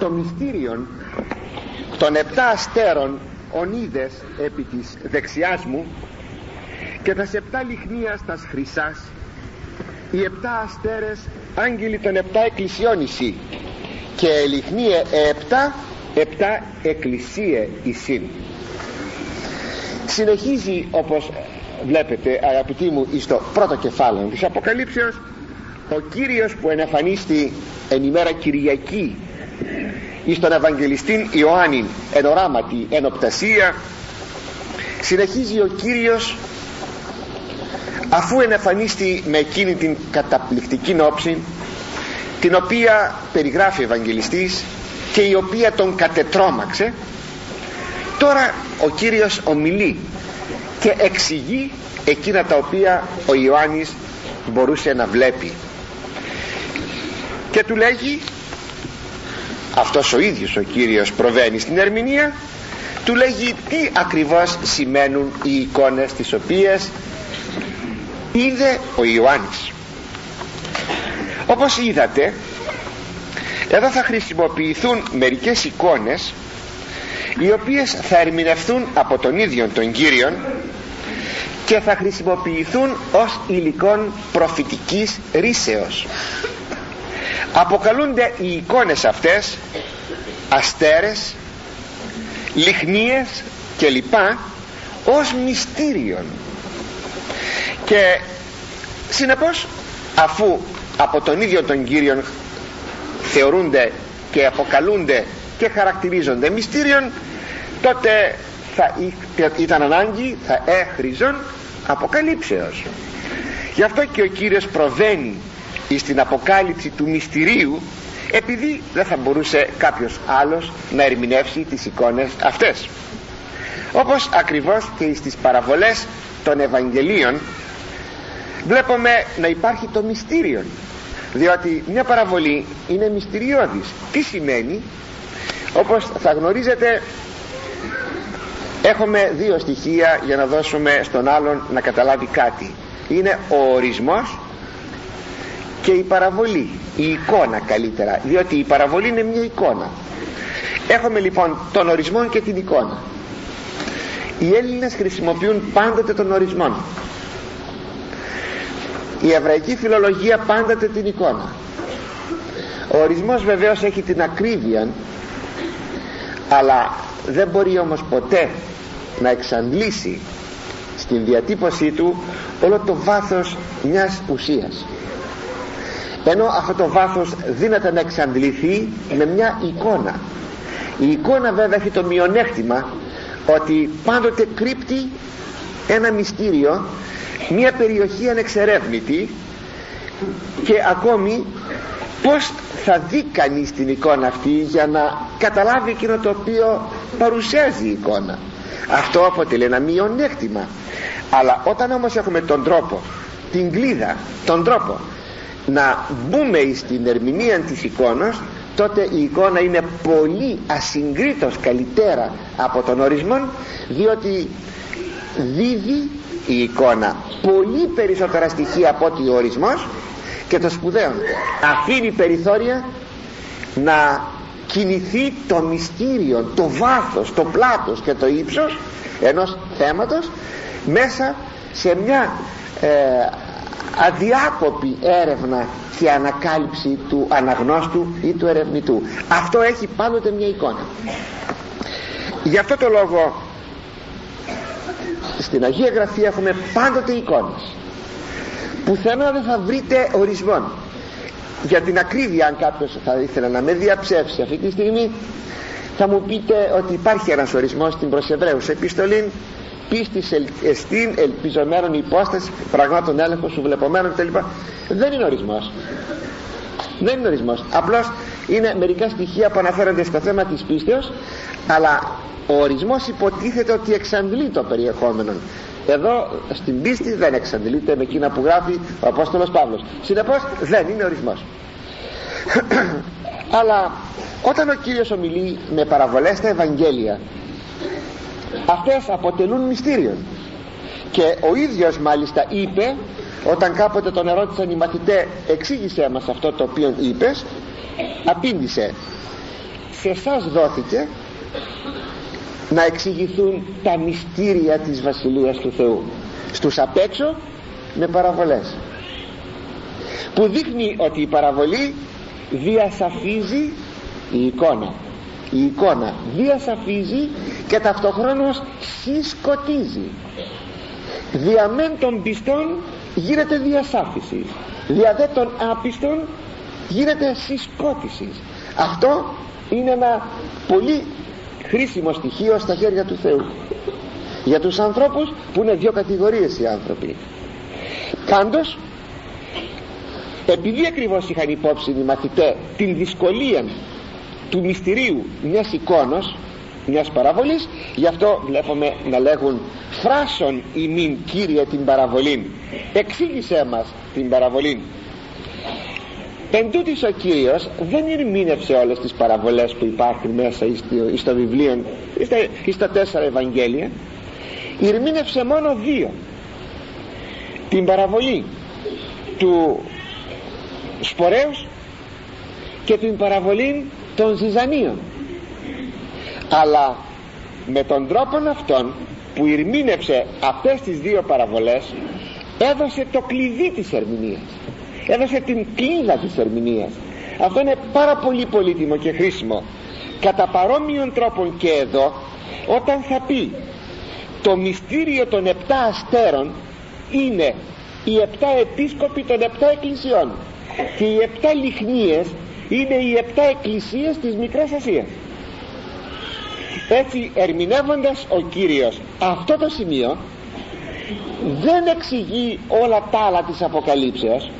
το μυστήριο των επτά αστέρων ονίδες επί της δεξιάς μου και τας επτά λιχνίας στα χρυσάς οι επτά αστέρες άγγελοι των επτά εκκλησιών εσύ και λιχνίε επτά επτά εκκλησίε εισήν συνεχίζει όπως βλέπετε αγαπητοί μου στο πρώτο κεφάλαιο της Αποκαλύψεως ο Κύριος που ενεφανίστη εν ημέρα Κυριακή εις τον Ευαγγελιστήν Ιωάννη εν οράματι εν οπτασία συνεχίζει ο Κύριος αφού ενεφανίστη με εκείνη την καταπληκτική όψη την οποία περιγράφει ο Ευαγγελιστής και η οποία τον κατετρώμαξε τώρα ο Κύριος ομιλεί και εξηγεί εκείνα τα οποία ο Ιωάννης μπορούσε να βλέπει. Και του λέγει αυτός ο ίδιος ο Κύριος προβαίνει στην ερμηνεία του λέγει τι ακριβώς σημαίνουν οι εικόνες τις οποίες είδε ο Ιωάννης. Όπως είδατε εδώ θα χρησιμοποιηθούν μερικές εικόνες οι οποίες θα ερμηνευθούν από τον ίδιο τον Κύριον και θα χρησιμοποιηθούν ως υλικών προφητικής ρίσεως αποκαλούνται οι εικόνες αυτές αστέρες λιχνίες και λοιπά ως μυστήριον. Και συνεπώς αφού από τον ίδιο τον Κύριον θεωρούνται και αποκαλούνται και χαρακτηρίζονται μυστήριον τότε θα ήταν ανάγκη θα έχριζον αποκαλύψεως. Γι' αυτό και ο Κύριος προβαίνει στην αποκάλυψη του μυστηρίου επειδή δεν θα μπορούσε κάποιος άλλος να ερμηνεύσει τις εικόνες αυτές. Όπως ακριβώς και στις παραβολές των Ευαγγελίων βλέπουμε να υπάρχει το μυστήριο διότι μια παραβολή είναι μυστηριώδης. Τι σημαίνει; Όπως θα γνωρίζετε έχουμε δύο στοιχεία για να δώσουμε στον άλλον να καταλάβει κάτι. Είναι ο ορισμός και η παραβολή η εικόνα καλύτερα διότι η παραβολή είναι μια εικόνα. Έχουμε λοιπόν τον ορισμό και την εικόνα. Οι Έλληνες χρησιμοποιούν πάντοτε τον ορισμό. Η εβραϊκή φιλολογία πάντοτε την εικόνα. Ο ορισμός βεβαίως έχει την ακρίβεια αλλά δεν μπορεί όμως ποτέ να εξαντλήσει στην διατύπωσή του όλο το βάθος μιας ουσίας ενώ αυτό το βάθος δύναται να εξαντληθεί με μια εικόνα. Η εικόνα βέβαια έχει το μειονέκτημα ότι πάντοτε κρύπτει ένα μυστήριο μια περιοχή ανεξερεύνητη και ακόμη πως θα δει κανείς την εικόνα αυτή για να καταλάβει εκείνο το οποίο παρουσιάζει η εικόνα. Αυτό αποτελεί ένα μειονέκτημα. Αλλά όταν όμως έχουμε τον τρόπο την κλίδα, τον τρόπο να μπούμε στην ερμηνεία της εικόνας τότε η εικόνα είναι πολύ ασυγκρίτως καλύτερα από τον ορισμό διότι δίδει η εικόνα πολύ περισσότερα στοιχεία από ότι ο ορισμός και το σπουδαίο. Αφήνει περιθώρια να κινηθεί το μυστήριο το βάθος, το πλάτος και το ύψος ενός θέματος μέσα σε μια ε, αδιάκοπη έρευνα και ανακάλυψη του αναγνώστου ή του ερευνητού. Αυτό έχει πάντοτε μια εικόνα. Γι' αυτό το λόγο στην Αγία Γραφή έχουμε πάντοτε εικόνες. Πουθενά δεν θα βρείτε ορισμό για την ακρίβεια αν κάποιος θα ήθελε να με διαψεύσει αυτή τη στιγμή θα μου πείτε ότι υπάρχει ένας ορισμός στην προς Εβραίους επιστολή πίστης εστίν ελπιζομένων υπόσταση πραγμάτων έλεγχος σου βλεπομένων κτλ δεν είναι ορισμός. Δεν είναι ορισμός. Απλώς είναι μερικά στοιχεία που αναφέρονται στο θέμα της πίστεως αλλά ο ορισμός υποτίθεται ότι εξαντλεί το περιεχόμενο. Εδώ στην πίστη δεν εξαντλείται με εκείνα που γράφει ο Απόστολος Παύλος. Συνεπώς δεν είναι ορισμός. Αλλά όταν ο Κύριος ομιλεί με παραβολές στα Ευαγγέλια αυτές αποτελούν μυστήριο. Και ο ίδιος μάλιστα είπε όταν κάποτε τον ερώτησαν οι μαθητές εξήγησέ μας αυτό το οποίο είπες απήντησε. Σε εσάς δόθηκε να εξηγηθούν τα μυστήρια της Βασιλείας του Θεού. Στους απ' έξω με παραβολές. Που δείχνει ότι η παραβολή διασαφίζει η εικόνα. Η εικόνα διασαφίζει και ταυτοχρόνως συσκοτίζει διαμέν των πιστών γίνεται διασάφησης. Διαδέ των άπιστων γίνεται συσκότησης. Αυτό είναι ένα πολύ χρήσιμο στοιχείο στα χέρια του Θεού. Για τους ανθρώπους που είναι δύο κατηγορίες οι άνθρωποι. Πάντως επειδή ακριβώς είχαν υπόψη οι μαθητές την δυσκολία του μυστηρίου μιας εικόνος μιας παραβολής γι' αυτό βλέπουμε να λέγουν φράσον ημίν Κύριε την παραβολήν εξήγησέ μας την παραβολήν. Εν τούτης ο Κύριος δεν ερμήνευσε όλες τις παραβολές που υπάρχουν μέσα στο βιβλίο ή στα τέσσερα Ευαγγέλια. Ερμήνευσε μόνο δύο. Την παραβολή του σπορέως και την παραβολή των ζυζανίων αλλά με τον τρόπο αυτόν που ερμήνευσε αυτές τις δύο παραβολές έδωσε το κλειδί της ερμηνείας. Έδωσε την κλίδα της ερμηνείας. Αυτό είναι πάρα πολύ πολύτιμο και χρήσιμο. Κατά παρόμοιον τρόπον και εδώ όταν θα πει το μυστήριο των επτά αστέρων είναι οι επτά επίσκοποι των επτά εκκλησιών και οι επτά λιχνίες είναι οι επτά εκκλησίες της Μικράς Ασίας έτσι ερμηνεύοντας ο Κύριος αυτό το σημείο δεν εξηγεί όλα τα άλλα της Αποκαλύψεως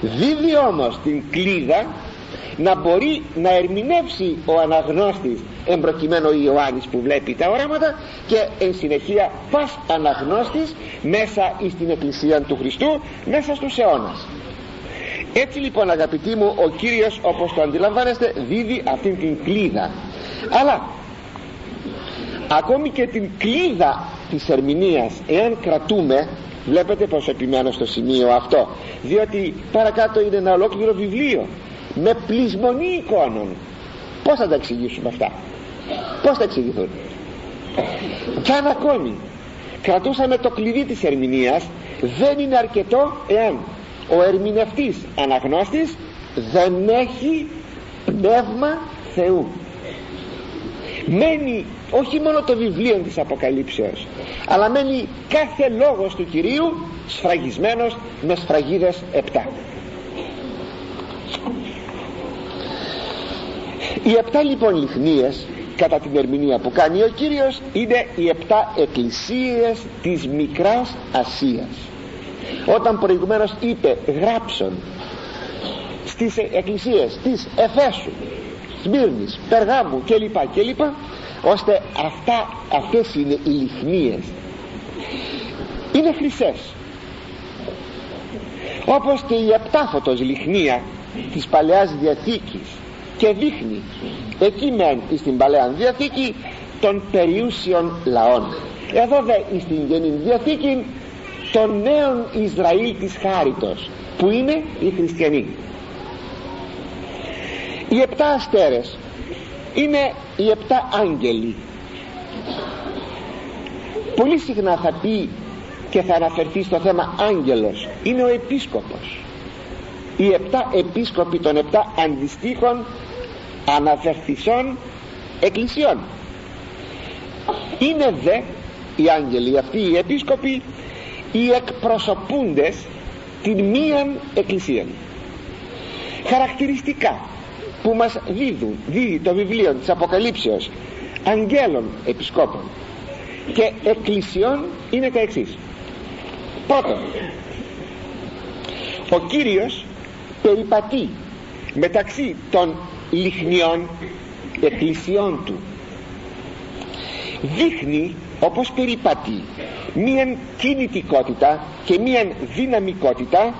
δίδει όμως την κλίδα να μπορεί να ερμηνεύσει ο αναγνώστης εμπροκειμένο ο Ιωάννης που βλέπει τα οράματα και εν συνεχεία πας αναγνώστης μέσα στην Εκκλησία του Χριστού μέσα στους αιώνας. Έτσι λοιπόν αγαπητοί μου ο Κύριος όπως το αντιλαμβάνεστε δίδει αυτήν την κλίδα. Αλλά ακόμη και την κλίδα της ερμηνείας εάν κρατούμε βλέπετε πως επιμένω στο σημείο αυτό. Διότι παρακάτω είναι ένα ολόκληρο βιβλίο με πλεισμονή εικόνων. Πως θα τα εξηγήσουμε αυτά; Πως θα εξηγηθούν; Κι αν ακόμη κρατούσαμε το κλειδί της ερμηνείας δεν είναι αρκετό εάν ο ερμηνευτής αναγνώστης δεν έχει πνεύμα Θεού μένει όχι μόνο το βιβλίο της Αποκαλύψεως αλλά μένει κάθε λόγος του Κυρίου σφραγισμένος με σφραγίδες επτά. Οι επτά λοιπόν λιχνίες κατά την ερμηνεία που κάνει ο Κύριος είναι οι επτά εκκλησίες της Μικράς Ασίας. Όταν προηγουμένως είπε γράψον στις εκκλησίες της Εφέσου Σμύρνης, Περγάμου κλπ κλπ ώστε αυτά, αυτές είναι οι λιχνίες είναι χρυσές. Όπως και η επτάφωτος λιχνία της Παλαιάς Διαθήκης και δείχνει εκεί μεν στην Παλαιά Διαθήκη των περιούσιων λαών. Εδώ δε στην Γενή Διαθήκη των νέων Ισραήλ της Χάριτος που είναι οι χριστιανοί οι επτά αστέρες είναι οι επτά άγγελοι. Πολύ συχνά θα πει και θα αναφερθεί στο θέμα άγγελος. Είναι ο επίσκοπος. Οι επτά επίσκοποι των επτά αντιστοίχων αναφερθησών εκκλησιών. Είναι δε οι άγγελοι αυτοί οι επίσκοποι οι εκπροσωπούντες την μίαν εκκλησία χαρακτηριστικά που μας δίδουν, δίδει το βιβλίο της Αποκαλύψεως αγγέλων επισκόπων. Και εκκλησιών είναι τα εξής. Πρώτον ο Κύριος περιπατεί μεταξύ των λιχνιών εκκλησιών του. Δείχνει όπως περιπατεί μία κινητικότητα και μία δυναμικότητα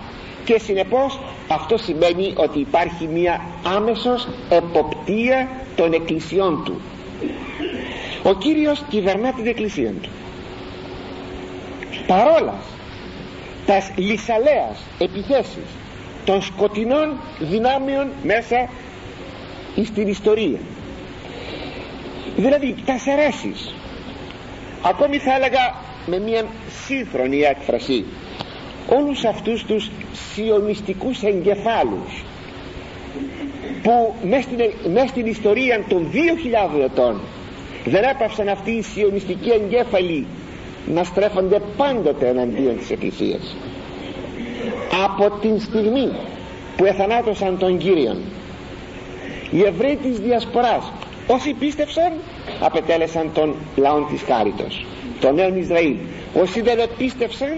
και συνεπώς αυτό σημαίνει ότι υπάρχει μία άμεσος εποπτεία των εκκλησιών του. Ο Κύριος κυβερνά την εκκλησία του. Παρόλας τας λυσαλέας επιθέσεις των σκοτεινών δυνάμεων μέσα στην ιστορία. Δηλαδή τα αιρέσεις ακόμη θα έλεγα με μια σύγχρονη έκφραση όλους αυτούς τους σιωνιστικούς εγκεφάλους που μέσα στην, ιστορία των 2.000 ετών δεν έπαυσαν αυτοί οι σιωνιστικοί εγκέφαλοι να στρέφονται πάντοτε εναντίον της Εκκλησίας. Από την στιγμή που εθανάτωσαν τον Κύριον οι Εβραίοι της Διασποράς όσοι πίστευσαν απετέλεσαν τον λαό της Χάριτος τον νέο Ισραήλ. Όσοι δεν πίστευσαν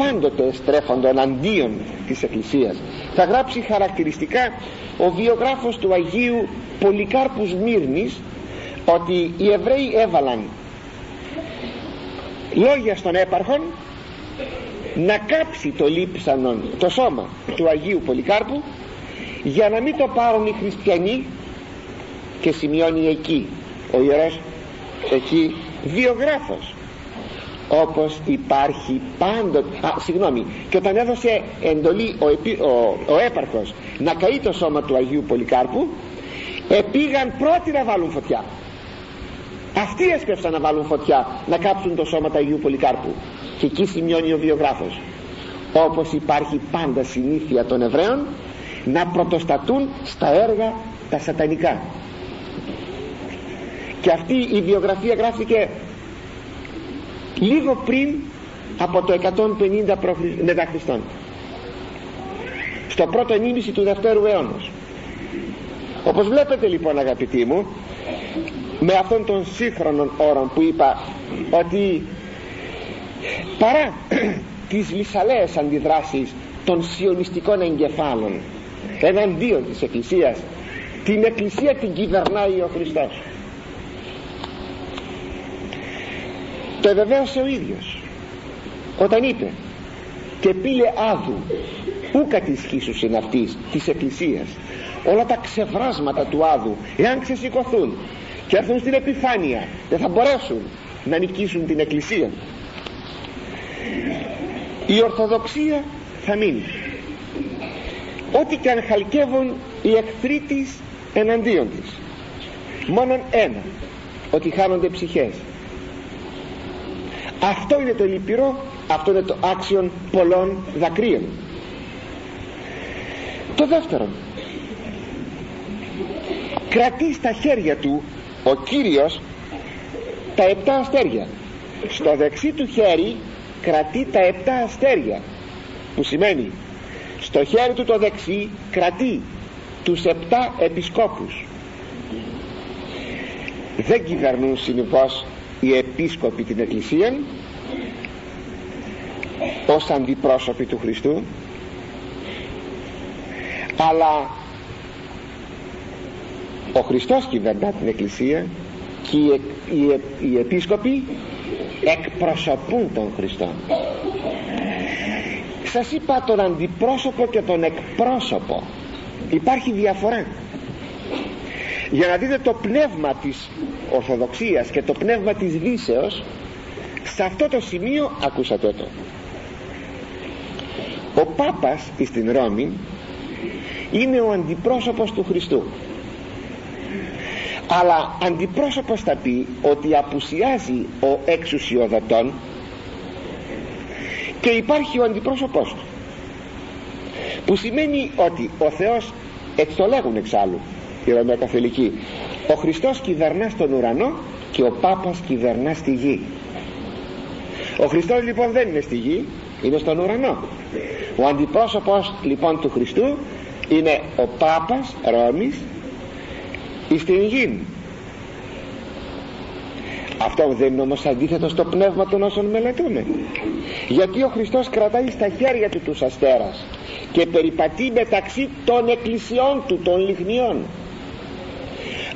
πάντοτε στρέφονται αντίον της Εκκλησίας. Θα γράψει χαρακτηριστικά ο βιογράφος του Αγίου Πολυκάρπους Σμύρνης ότι οι Εβραίοι έβαλαν λόγια στον έπαρχον να κάψει το λείψανον το σώμα του Αγίου Πολυκάρπου για να μην το πάρουν οι χριστιανοί και σημειώνει εκεί ο ιερός εκεί βιογράφος όπως υπάρχει πάντοτε. Α, συγγνώμη. Και όταν έδωσε εντολή ο, ο, ο έπαρχος να καεί το σώμα του Αγίου Πολυκάρπου επήγαν πρώτοι να βάλουν φωτιά. Αυτοί έσπευσαν να βάλουν φωτιά να κάψουν το σώμα του Αγίου Πολυκάρπου. Και εκεί σημειώνει ο βιογράφος. Όπως υπάρχει πάντα συνήθεια των Εβραίων να πρωτοστατούν στα έργα τα σατανικά. Και αυτή η βιογραφία γράφτηκε λίγο πριν από το 150 μετά Χριστόν. Στο πρώτο ενήμιση του δευτέρου αιώνα όπως βλέπετε λοιπόν αγαπητοί μου με αυτόν τον σύγχρονο όρο που είπα ότι παρά τις λυσαλέες αντιδράσεις των σιωνιστικών εγκεφάλων εναντίον της Εκκλησίας την Εκκλησία την κυβερνάει ο Χριστός το ευεβαίωσε ο ίδιος. Όταν είπε και πήλε άδου ου κατησχίσους είναι αυτής της Εκκλησίας όλα τα ξεβράσματα του άδου εάν ξεσηκωθούν και έρθουν στην επιφάνεια δεν θα μπορέσουν να νικήσουν την Εκκλησία η Ορθοδοξία θα μείνει. Ό,τι και αν χαλκεύουν οι εχθροί της εναντίον της. Μόνον ένα ότι χάνονται ψυχές αυτό είναι το λυπηρό αυτό είναι το άξιον πολλών δακρύων. Το δεύτερο. Κρατεί στα χέρια του ο Κύριος τα επτά αστέρια. Στο δεξί του χέρι κρατεί τα επτά αστέρια που σημαίνει στο χέρι του το δεξί κρατεί τους επτά επισκόπους. Δεν κυβερνούν συνεπώς οι επίσκοποι την Εκκλησίας ως αντιπρόσωποι του Χριστού αλλά ο Χριστός κυβερνά την Εκκλησία και οι, οι, οι επίσκοποι εκπροσωπούν τον Χριστό. Σας είπα τον αντιπρόσωπο και τον εκπρόσωπο. Υπάρχει διαφορά για να δείτε το πνεύμα της Ορθοδοξίας και το πνεύμα της Δύσεως σε αυτό το σημείο ακούσατε το. Ο Πάπας στην Ρώμη είναι ο αντιπρόσωπος του Χριστού. Αλλά αντιπρόσωπος θα πει ότι απουσιάζει ο εξουσιοδοτών και υπάρχει ο αντιπρόσωπός του που σημαίνει ότι ο Θεός έτσι το λέγουν εξάλλου οι Ρωμαιοκαθολικοί ο Χριστός κυβερνά στον ουρανό και ο Πάπας κυβερνά στη γη. Ο Χριστός λοιπόν δεν είναι στη γη είναι στον ουρανό. Ο αντιπρόσωπος λοιπόν του Χριστού είναι ο Πάπας Ρώμης στην γη. Αυτό δεν είναι όμως αντίθετο στο πνεύμα των όσων μελετούμε. Γιατί ο Χριστός κρατάει στα χέρια του τους αστέρας και περιπατεί μεταξύ των εκκλησιών του των λιχνιών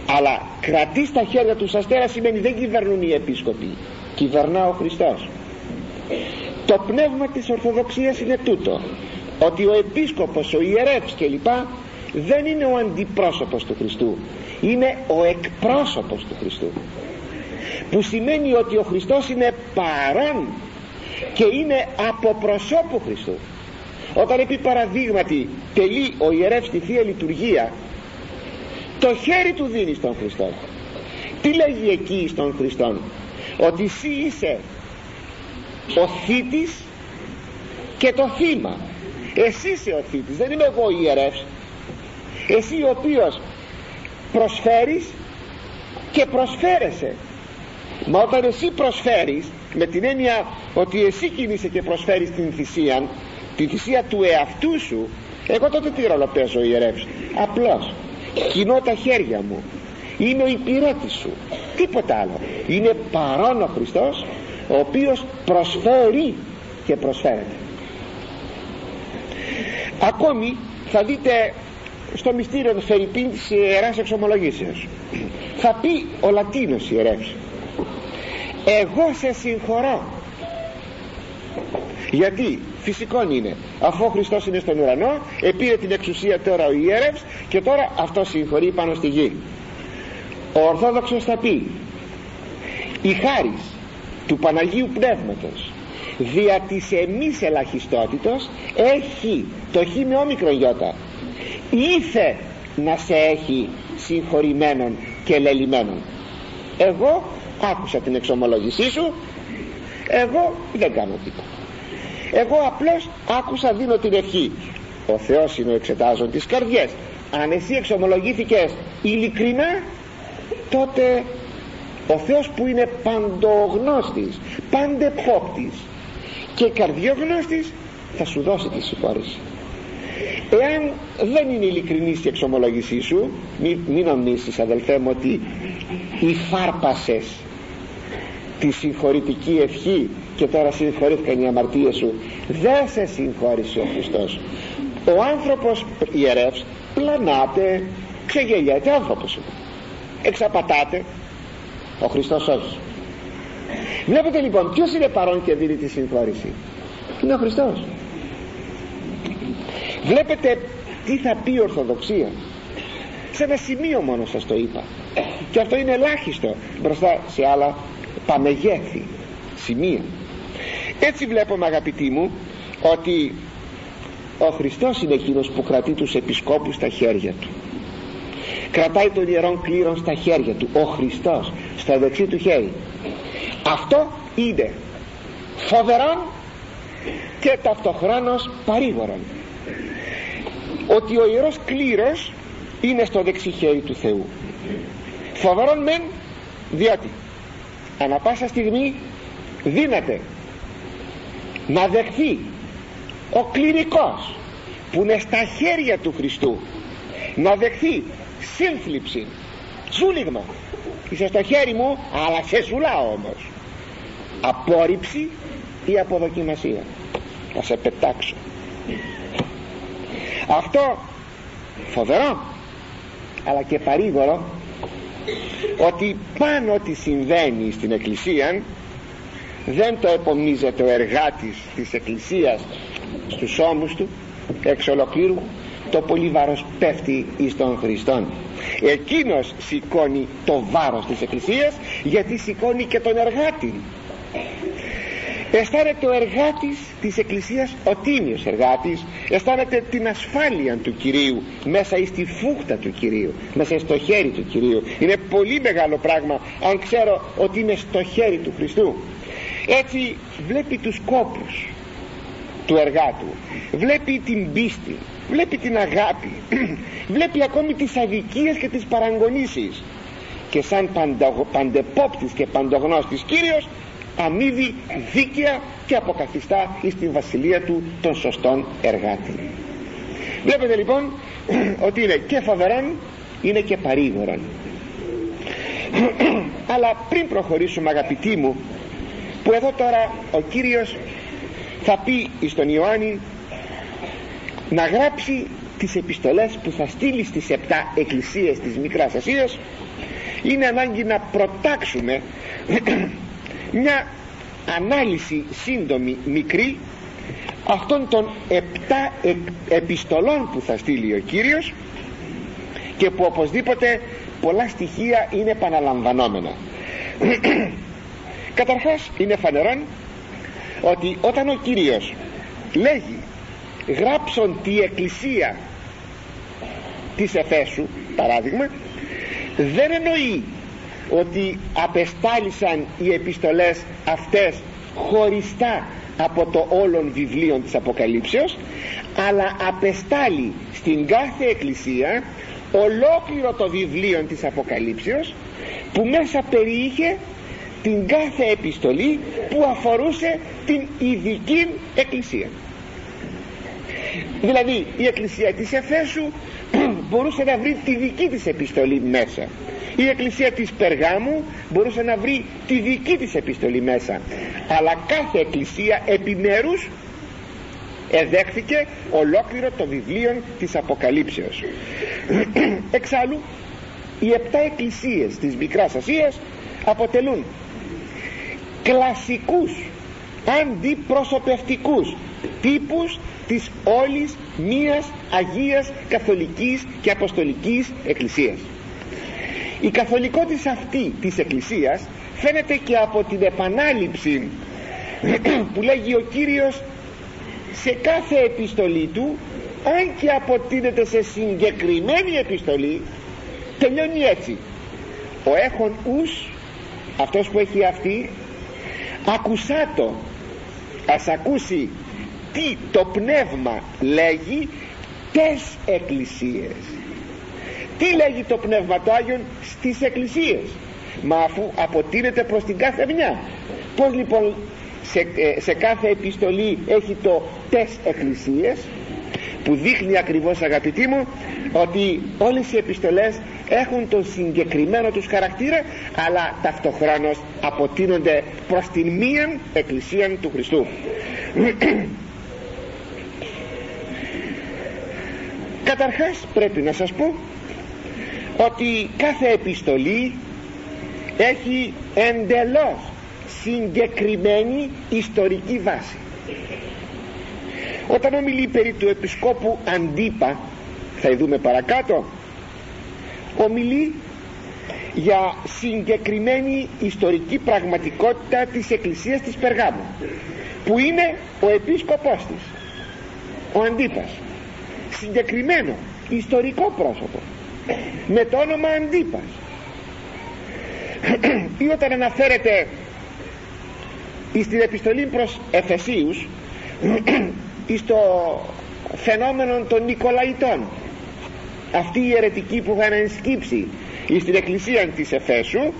αλλά κρατείς στα χέρια του αστέρας σημαίνει δεν κυβερνούν οι επίσκοποι. Κυβερνά ο Χριστός. Το πνεύμα της Ορθοδοξίας είναι τούτο ότι ο επίσκοπος, ο ιερεύς κλπ δεν είναι ο αντιπρόσωπος του Χριστού. Είναι ο εκπρόσωπος του Χριστού. Που σημαίνει ότι ο Χριστός είναι παρόν και είναι από προσώπου Χριστού. Όταν επί παραδείγματι τελεί ο ιερεύς στη Θεία Λειτουργία το χέρι του δίνει στον Χριστό τι λέγει εκεί στον Χριστόν; Ότι εσύ είσαι ο θήτης και το θύμα. Εσύ είσαι ο θήτης δεν είμαι εγώ ιερεύς. Εσύ ο οποίος προσφέρεις και προσφέρεσαι. Μα όταν εσύ προσφέρεις με την έννοια ότι εσύ κινείσαι και προσφέρεις την θυσία την θυσία του εαυτού σου εγώ τότε τι ρόλο παίζω ιερεύς; Απλώς κοινώ τα χέρια μου. Είναι ο υπηρέτης σου. Τίποτα άλλο. Είναι παρόν ο Χριστός ο οποίος προσφέρει και προσφέρεται. Ακόμη θα δείτε στο μυστήριο του Φερρυπίν της Ιεράς Εξομολογήσεως. Θα πει ο Λατίνος ιερεύς εγώ σε συγχωρώ γιατί φυσικό είναι. Αφού ο Χριστός είναι στον ουρανό επήρε την εξουσία τώρα ο ιέρευς και τώρα αυτό συγχωρεί πάνω στη γη. Ο Ορθόδοξος θα πει η χάρις του Παναγίου Πνεύματος δια της εμείς ελαχιστότητος έχει το χ με όμικρον γιώτα. Ήθε να σε έχει συγχωρημένον και λελημένον εγώ άκουσα την εξομολόγησή σου εγώ δεν κάνω τίποτα εγώ απλώς άκουσα δίνω την ευχή. Ο Θεός είναι ο εξετάζων της καρδιές. Αν εσύ εξομολογήθηκες ειλικρινά τότε ο Θεός που είναι παντογνώστης παντεπόπτης και καρδιογνώστης θα σου δώσει τη συγχώρηση εάν δεν είναι ειλικρινής η εξομολογησή σου μην, μην νομίσεις αδελφέ μου ότι υφάρπασες τη συγχωρητική ευχή και τώρα συγχωρήθηκαν οι αμαρτίες σου. Δεν σε συγχώρησε ο Χριστός. Ο άνθρωπος ιερεύς πλανάται ξεγελιέται άνθρωπος. Είναι εξαπατάται. Ο Χριστός όχι. Βλέπετε λοιπόν ποιος είναι παρόν και δίνει τη συγχώρηση; Είναι ο Χριστός. Βλέπετε τι θα πει η Ορθοδοξία. Σε ένα σημείο μόνο σας το είπα. Και αυτό είναι ελάχιστο μπροστά σε άλλα παμεγέθη σημεία έτσι βλέπουμε αγαπητοί μου ότι ο Χριστός είναι εκείνος που κρατεί τους επισκόπους στα χέρια του. Κρατάει τον ιερόν κλήρον στα χέρια του ο Χριστός στα δεξί του χέρι αυτό είναι φοβερόν και ταυτοχρόνως παρήγορον. Ότι ο ιερός κλήρος είναι στο δεξί χέρι του Θεού. Φοβερόν μεν διότι ανα πάσα στιγμή δύναται να δεχθεί ο κληρικός που είναι στα χέρια του Χριστού να δεχθεί σύνθλιψη ζούλιγμα είσαι στο χέρι μου αλλά σε ζουλάω όμως. Απόρριψη ή αποδοκιμασία. Θα σε πετάξω. Αυτό φοβερό αλλά και παρήγορο ότι πάνω ό,τι συμβαίνει στην Εκκλησία δεν το επομίζεται ο εργάτης της Εκκλησίας στους ώμους του εξ ολοκλήρου το πολύ βάρος πέφτει εις τον Χριστόν. Εκείνος σηκώνει το βάρος της Εκκλησίας γιατί σηκώνει και τον εργάτη. Αισθάνεται ο εργάτης της Εκκλησίας ο τίμιος εργάτης. Αισθάνεται την ασφάλεια του Κυρίου μέσα στη φούχτα του Κυρίου μέσα στο χέρι του Κυρίου. Είναι πολύ μεγάλο πράγμα αν ξέρω ότι είναι στο χέρι του Χριστού έτσι βλέπει τους κόπους του εργάτου βλέπει την πίστη βλέπει την αγάπη βλέπει ακόμη τις αδικίες και τις παραγωνίσεις. Και σαν παντεπόπτης και παντογνώστης Κύριος αμύδει δίκαια και αποκαθιστά εις την βασιλεία του των σωστών εργάτη. Βλέπετε λοιπόν ότι είναι και φοβερόν είναι και παρήγορον. Αλλά πριν προχωρήσουμε αγαπητοί μου που εδώ τώρα ο Κύριος θα πει στον Ιωάννη να γράψει τις επιστολές που θα στείλει στις επτά εκκλησίες της Μικράς Ασίας. Είναι ανάγκη να προτάξουμε μια ανάλυση σύντομη μικρή αυτών των επτά επιστολών που θα στείλει ο Κύριος και που οπωσδήποτε πολλά στοιχεία είναι επαναλαμβανόμενα καταρχάς είναι φανερόν ότι όταν ο Κύριος λέγει γράψον τη εκκλησία της Εφέσου παράδειγμα δεν εννοεί ότι απεστάλησαν οι επιστολές αυτές χωριστά από το όλον βιβλίο της Αποκαλύψεως αλλά απεστάλει στην κάθε εκκλησία ολόκληρο το βιβλίο της Αποκαλύψεως που μέσα περιείχε την κάθε επιστολή που αφορούσε την ειδική εκκλησία. Δηλαδή η εκκλησία της Εφέσου μπορούσε να βρει τη δική της επιστολή μέσα. Η εκκλησία της Περγάμου μπορούσε να βρει τη δική της επιστολή μέσα. Αλλά κάθε εκκλησία επιμέρους εδέχθηκε ολόκληρο το βιβλίο της Αποκαλύψεως. Εξάλλου οι επτά εκκλησίες της Μικράς Ασίας αποτελούν κλασικούς αντιπροσωπευτικούς τύπους της όλης μίας Αγίας Καθολικής και Αποστολικής Εκκλησίας. Η καθολικότητα αυτή της Εκκλησίας φαίνεται και από την επανάληψη που λέγει ο Κύριος σε κάθε επιστολή του αν και αποτείνεται σε συγκεκριμένη επιστολή τελειώνει έτσι. Ο έχων ους αυτός που έχει αυτή ακουσάτο ας ακούσει τι το πνεύμα λέγει τες εκκλησίες. Τι λέγει το πνεύμα του Άγιον στις εκκλησίες. Μα αφού αποτείνεται προς την κάθε μια. Πως λοιπόν σε, ε, σε κάθε επιστολή έχει το τες εκκλησίες που δείχνει ακριβώς αγαπητοί μου ότι όλες οι επιστολές έχουν τον συγκεκριμένο τους χαρακτήρα αλλά ταυτοχρόνως αποτείνονται προς την μίαν εκκλησία του Χριστού. Καταρχάς πρέπει να σας πω ότι κάθε επιστολή έχει εντελώς συγκεκριμένη ιστορική βάση. Όταν ομιλεί περί του επισκόπου Αντίπα θα δούμε παρακάτω ομιλεί για συγκεκριμένη ιστορική πραγματικότητα της εκκλησίας της Περγάμου που είναι ο επίσκοπός της ο Αντίπας. Συγκεκριμένο ιστορικό πρόσωπο με το όνομα Αντίπας. Ή όταν αναφέρεται στην επιστολή προς Εφεσίους στο φαινόμενο των Νικολαϊτών αυτοί οι αιρετικοί που είχαν ενσκύψει στην εκκλησία της Εφέσου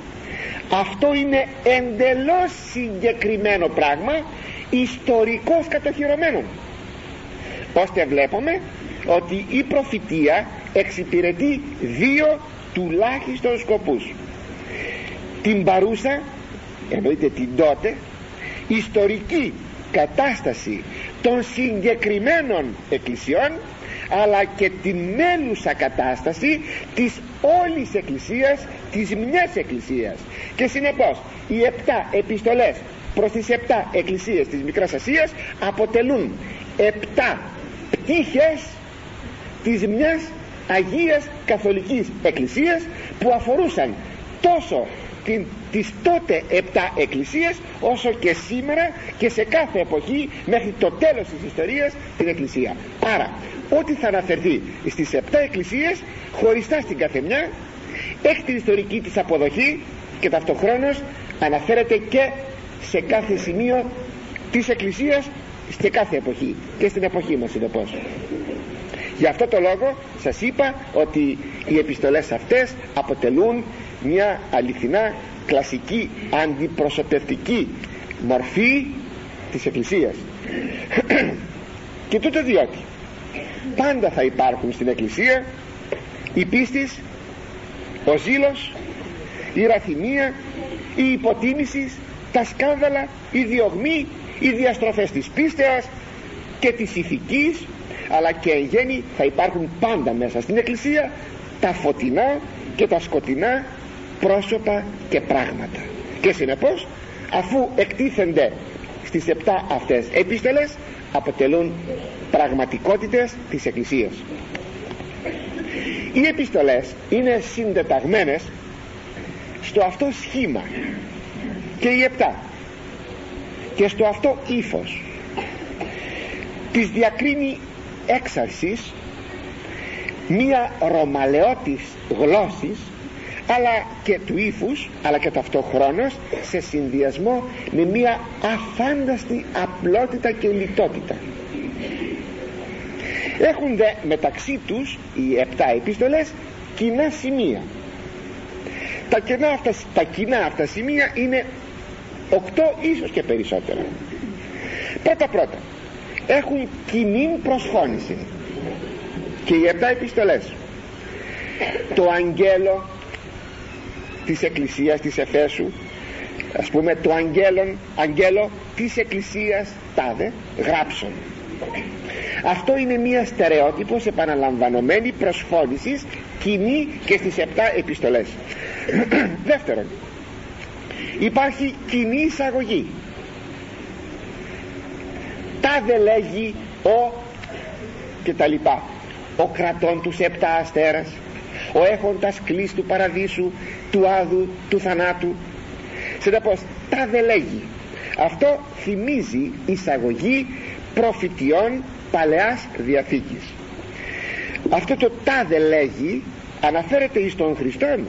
αυτό είναι εντελώς συγκεκριμένο πράγμα ιστορικός κατοχυρωμένο. Ώστε βλέπουμε ότι η προφητεία εξυπηρετεί δύο τουλάχιστον σκοπούς. Την παρούσα εννοείται την τότε ιστορική κατάσταση των συγκεκριμένων εκκλησιών αλλά και την μέλουσα κατάσταση της όλης εκκλησίας της μιας εκκλησίας. Και συνεπώς οι επτά επιστολές προς τις επτά εκκλησίες της Μικράς Ασίας αποτελούν επτά πτύχες της μιας Αγίας Καθολικής Εκκλησίας που αφορούσαν τόσο την, τις τότε επτά εκκλησίες όσο και σήμερα και σε κάθε εποχή μέχρι το τέλος της ιστορίας την εκκλησία. Άρα ό,τι θα αναφερθεί στις επτά εκκλησίες χωριστά στην καθεμιά έχει την ιστορική της αποδοχή και ταυτοχρόνως αναφέρεται και σε κάθε σημείο της εκκλησίας σε κάθε εποχή και στην εποχή μας είναι πώς γι' αυτό το λόγο σας είπα ότι οι επιστολές αυτές αποτελούν μια αληθινά κλασική αντιπροσωπευτική μορφή της Εκκλησίας. Και τούτο διότι πάντα θα υπάρχουν στην Εκκλησία η πίστης, ο ζήλος η ραθυμία η υποτίμηση τα σκάνδαλα η διωγμή οι διαστροφές της πίστεας και της ηθικής αλλά και εν γέννη θα υπάρχουν πάντα μέσα στην Εκκλησία τα φωτεινά και τα σκοτεινά πρόσωπα και πράγματα. Και συνεπώς αφού εκτίθενται στις επτά αυτές επίστολες αποτελούν πραγματικότητες της Εκκλησίας. Οι επιστολές είναι συντεταγμένες στο αυτό σχήμα και οι επτά και στο αυτό ύφος. Τις διακρίνει έξαρσης μία ρωμαλαιότης γλώσσης αλλά και του ύφους αλλά και ταυτόχρονος σε συνδυασμό με μια αφάνταστη απλότητα και λιτότητα. Έχουν δε μεταξύ τους οι επτά επίστολες κοινά σημεία. Τα κοινά αυτά, τα κοινά αυτά σημεία είναι οκτώ ίσως και περισσότερα. Πρώτα πρώτα έχουν κοινή προσφώνηση και οι επτά επιστολές. Το αγγέλο της εκκλησίας της Εφέσου. Ας πούμε το αγγέλο, αγγέλο της εκκλησίας τάδε γράψον. Αυτό είναι μια στερεότυπος επαναλαμβανομένη προσφώνηση κοινή και στις επτά επιστολές. Δεύτερον υπάρχει κοινή εισαγωγή. Τάδε λέγει ο και τα λοιπά ο κρατών τους επτά αστέρας ο έχοντας κλείς του παραδείσου του άδου του θανάτου. Συνεπώς τάδε λέγει. Αυτό θυμίζει εισαγωγή προφητιών παλαιάς διαθήκης. Αυτό το τάδε λέγει αναφέρεται εις τον Χριστόν.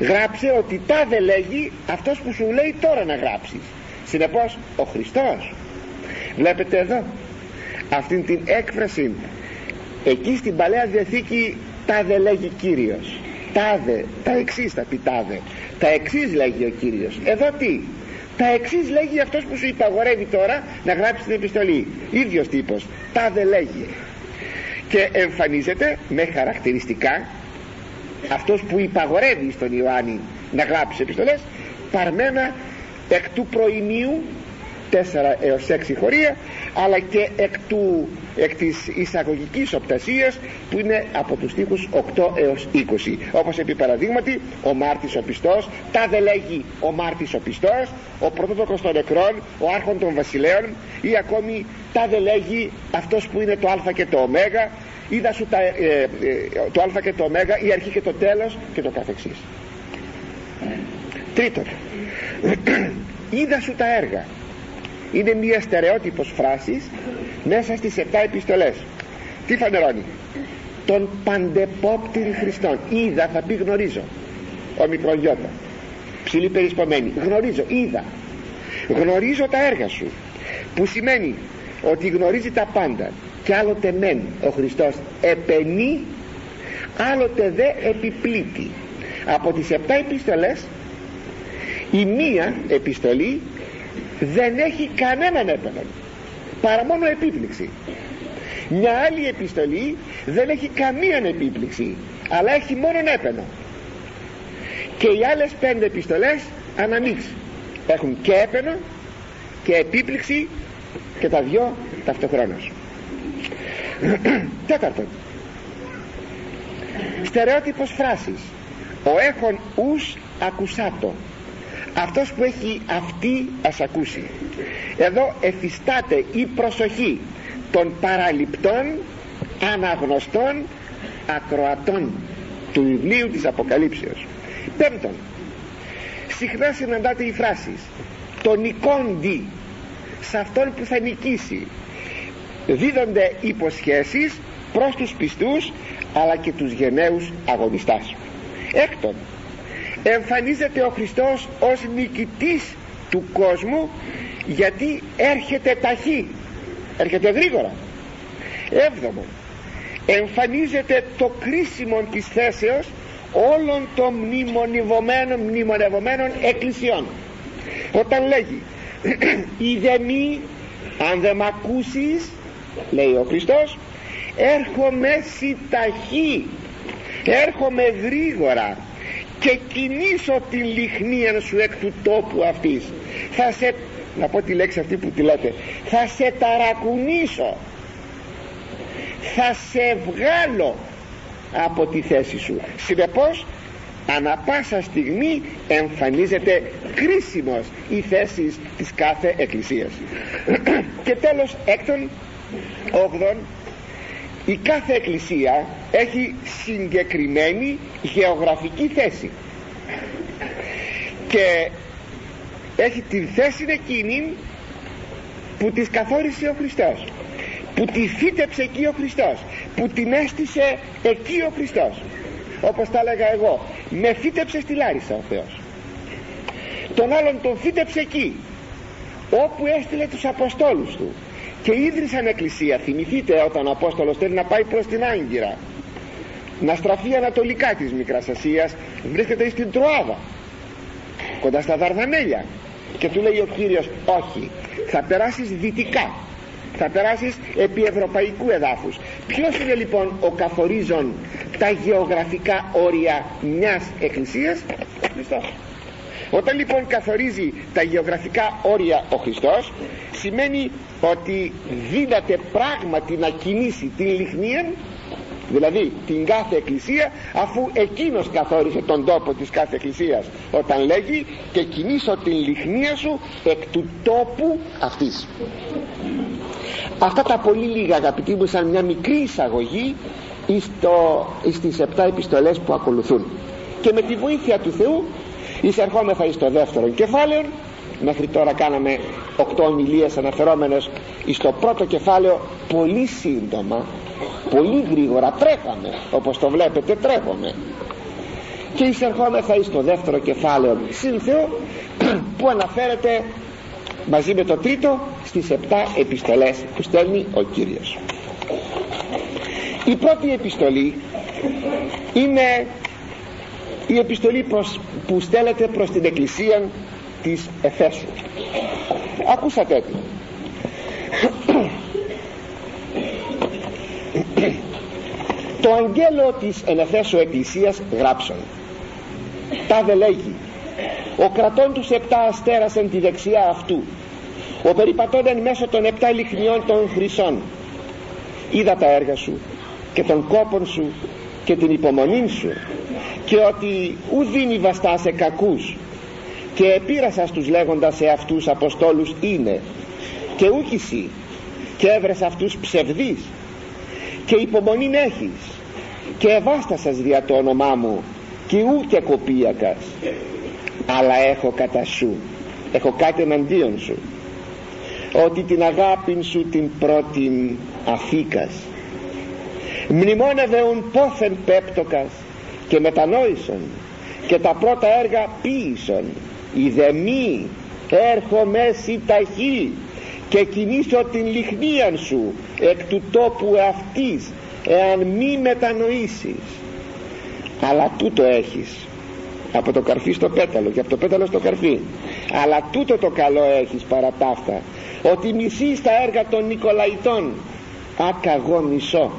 Γράψε ότι τάδε λέγει αυτός που σου λέει τώρα να γράψεις. Συνεπώς ο Χριστός. Βλέπετε εδώ αυτήν την έκφραση εκεί στην Παλαιά Διαθήκη τάδε λέγει Κύριος. Τάδε, τα εξής θα πει τάδε. Τα εξής λέγει ο Κύριος. Εδώ τι; Τα εξής λέγει αυτός που σου υπαγορεύει τώρα να γράψει την επιστολή. Ίδιος τύπος. Τάδε λέγει. Και εμφανίζεται με χαρακτηριστικά αυτός που υπαγορεύει στον Ιωάννη να γράψει επιστολές παρμένα εκ του προημίου 4 έως 6 χωρία αλλά και εκ, του, εκ της εισαγωγικής οπτασίας που είναι από τους στίχους 8 έως 20 όπως επί παραδείγματι ο Μάρτης ο πιστός τα δε λέγει ο Μάρτης ο πιστός ο πρωτότοκος των νεκρών ο άρχον των βασιλέων ή ακόμη τα δε λέγει αυτός που είναι το α και το ω. Είδα σου τα, ε, ε, το α και το ω η αρχή και το τέλος και το καθεξής. Τρίτον είδα σου τα έργα είναι μια στερεότυπος φράσης μέσα στις 7 επιστολές. Τι φανερώνει τον παντεπόπτηρη Χριστόν. Είδα θα πει γνωρίζω. Ο μικρογιώτα. Ψηλή περισπομένη. Γνωρίζω είδα. Γνωρίζω τα έργα σου που σημαίνει ότι γνωρίζει τα πάντα και άλλοτε μεν ο Χριστός επενεί άλλοτε δε επιπλήττει. Από τις 7 επιστολές η μία επιστολή δεν έχει κανέναν έπαινον. Παρά μόνο επίπληξη. Μια άλλη επιστολή δεν έχει καμία επίπληξη αλλά έχει μόνο έπαινο. Και οι άλλες πέντε επιστολές αναμίξ. Έχουν και έπαινο και επίπληξη και τα δυο ταυτοχρόνως. Τέταρτον. Στερεότυπος φράσης. Ο έχων ους ακουσάτο αυτός που έχει αυτή ας ακούσει. Εδώ εφιστάται η προσοχή των παραληπτών αναγνωστών ακροατών του βιβλίου της Αποκαλύψεως. Πέμπτον συχνά συναντάται η φράση το νικόντι σε αυτόν που θα νικήσει δίδονται υποσχέσεις προς τους πιστούς αλλά και τους γενναίους αγωνιστάς. Έκτον εμφανίζεται ο Χριστός ως νικητής του κόσμου γιατί έρχεται ταχύ έρχεται γρήγορα. Έβδομο εμφανίζεται το κρίσιμο της θέσεως όλων των μνημονευομένων, μνημονευομένων εκκλησιών. Όταν λέγει είδε μη αν δεν μ' ακούσεις λέει ο Χριστός έρχομαι ταχύ έρχομαι γρήγορα και κινήσω την λιχνία σου εκ του τόπου αυτής. Θα σε να πω τη λέξη αυτή που τη λέτε θα σε ταρακουνήσω. Θα σε βγάλω από τη θέση σου. Συνεπώς ανα πάσα στιγμή εμφανίζεται κρίσιμος η θέση της κάθε εκκλησίας. Και τέλος έκτον όγδον η κάθε εκκλησία έχει συγκεκριμένη γεωγραφική θέση. Και έχει τη θέση εκείνη που της καθόρισε ο Χριστός που τη φύτεψε εκεί ο Χριστός που την έστησε εκεί ο Χριστός. Όπως τα έλεγα εγώ με φύτεψε στη Λάρισα ο Θεός τον άλλον τον φύτεψε εκεί όπου έστειλε τους Αποστόλους του και ίδρυσαν εκκλησία θυμηθείτε όταν ο Απόστολος θέλει να πάει προς την Άγκυρα. Να στραφεί ανατολικά της Μικράς Ασίας βρίσκεται στην Τροάδα κοντά στα Δαρδανέλια και του λέει ο Κύριος όχι θα περάσεις δυτικά θα περάσεις επί ευρωπαϊκού εδάφους ποιος είναι λοιπόν ο καθορίζον τα γεωγραφικά όρια μιας εκκλησίας; Ο Χριστός όταν λοιπόν καθορίζει τα γεωγραφικά όρια ο Χριστός σημαίνει ότι δύναται πράγματι να κινήσει την λιχνία δηλαδή την κάθε εκκλησία αφού εκείνος καθόρισε τον τόπο της κάθε εκκλησίας. Όταν λέγει και κινήσω την λιχνία σου εκ του τόπου αυτής αυτά τα πολύ λίγα αγαπητοί μου σαν μια μικρή εισαγωγή στο, στις επτά επιστολές που ακολουθούν. Και με τη βοήθεια του Θεού εισερχόμεθα εις το δεύτερο κεφάλαιο. Μέχρι τώρα κάναμε οκτώ ομιλίες αναφερόμενες στο πρώτο κεφάλαιο. Πολύ σύντομα πολύ γρήγορα τρέχαμε όπως το βλέπετε τρέχουμε και εισερχόμεθα εις το δεύτερο κεφάλαιο. Σύνθεο που αναφέρεται μαζί με το τρίτο στις επτά επιστολές που στέλνει ο Κύριος. Η πρώτη επιστολή είναι η επιστολή που στέλνεται προς την εκκλησία της Εφέσου. Ακούσατε τι το αγγέλο της Εφέσου εκκλησίας γράψον. Τα λέγει ο κρατών τους επτά αστέρας εν τη δεξιά αυτού. Ο περιπατών εν μέσω των επτά λιχνιών των χρυσών. Είδα τα έργα σου και των κόπων σου και την υπομονή σου και ότι ου δίνει βαστά σε κακούς. Και επίρασας στους λέγοντας σε αυτούς αποστόλους είναι και ούκηση και έβρες αυτούς ψευδείς και υπομονή έχεις και ευάστασας δια το όνομά μου και ου και κοπίακας. Αλλά έχω κατά σου έχω κάτι εναντίον σου ότι την αγάπη σου την πρώτη αφήκας. Μνημόνευεουν πόθεν πέπτοκας και μετανόησον και τα πρώτα έργα ποίησον ιδεμή έρχομαι σι ταχύ και κινήσω την λιχνίαν σου εκ του τόπου αυτής εάν μη μετανοήσεις. Αλλά τούτο έχεις από το καρφί στο πέταλο και από το πέταλο στο καρφί. Αλλά τούτο το καλό έχεις παρά ταύτα ότι μισείς τα έργα των Νικολαϊτών. Ακαγώ μισώ.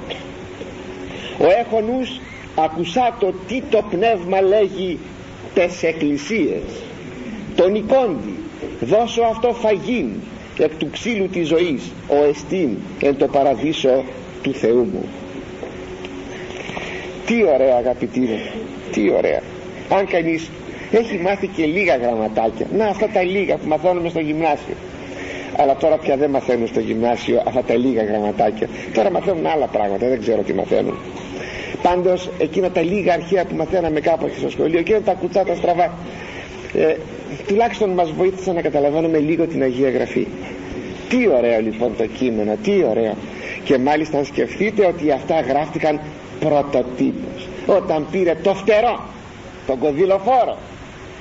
Ο έχονους ακουσά το τι το πνεύμα λέγει τες εκκλησίες τον Νικόντι δώσω αυτό φαγήν εκ του ξύλου της ζωής ο εστίν εν το παραδείσο του Θεού μου τι ωραία αγαπητοί μου τι ωραία. Αν κανείς έχει μάθει και λίγα γραμματάκια να αυτά τα λίγα που μαθαίνουμε στο γυμνάσιο. Αλλά τώρα πια δεν μαθαίνουν στο γυμνάσιο αυτά τα λίγα γραμματάκια. Τώρα μαθαίνουν άλλα πράγματα δεν ξέρω τι μαθαίνουν πάντως εκείνα τα λίγα αρχαία που μαθαίναμε κάπου στο σχολείο και τα κουτσά τα στραβά ε, τουλάχιστον μας βοήθησαν να καταλαβαίνουμε λίγο την Αγία Γραφή. Τι ωραίο λοιπόν το κείμενο τι ωραίο. Και μάλιστα αν σκεφτείτε ότι αυτά γράφτηκαν πρωτοτύπους όταν πήρε το φτερό τον κοδηλοφόρο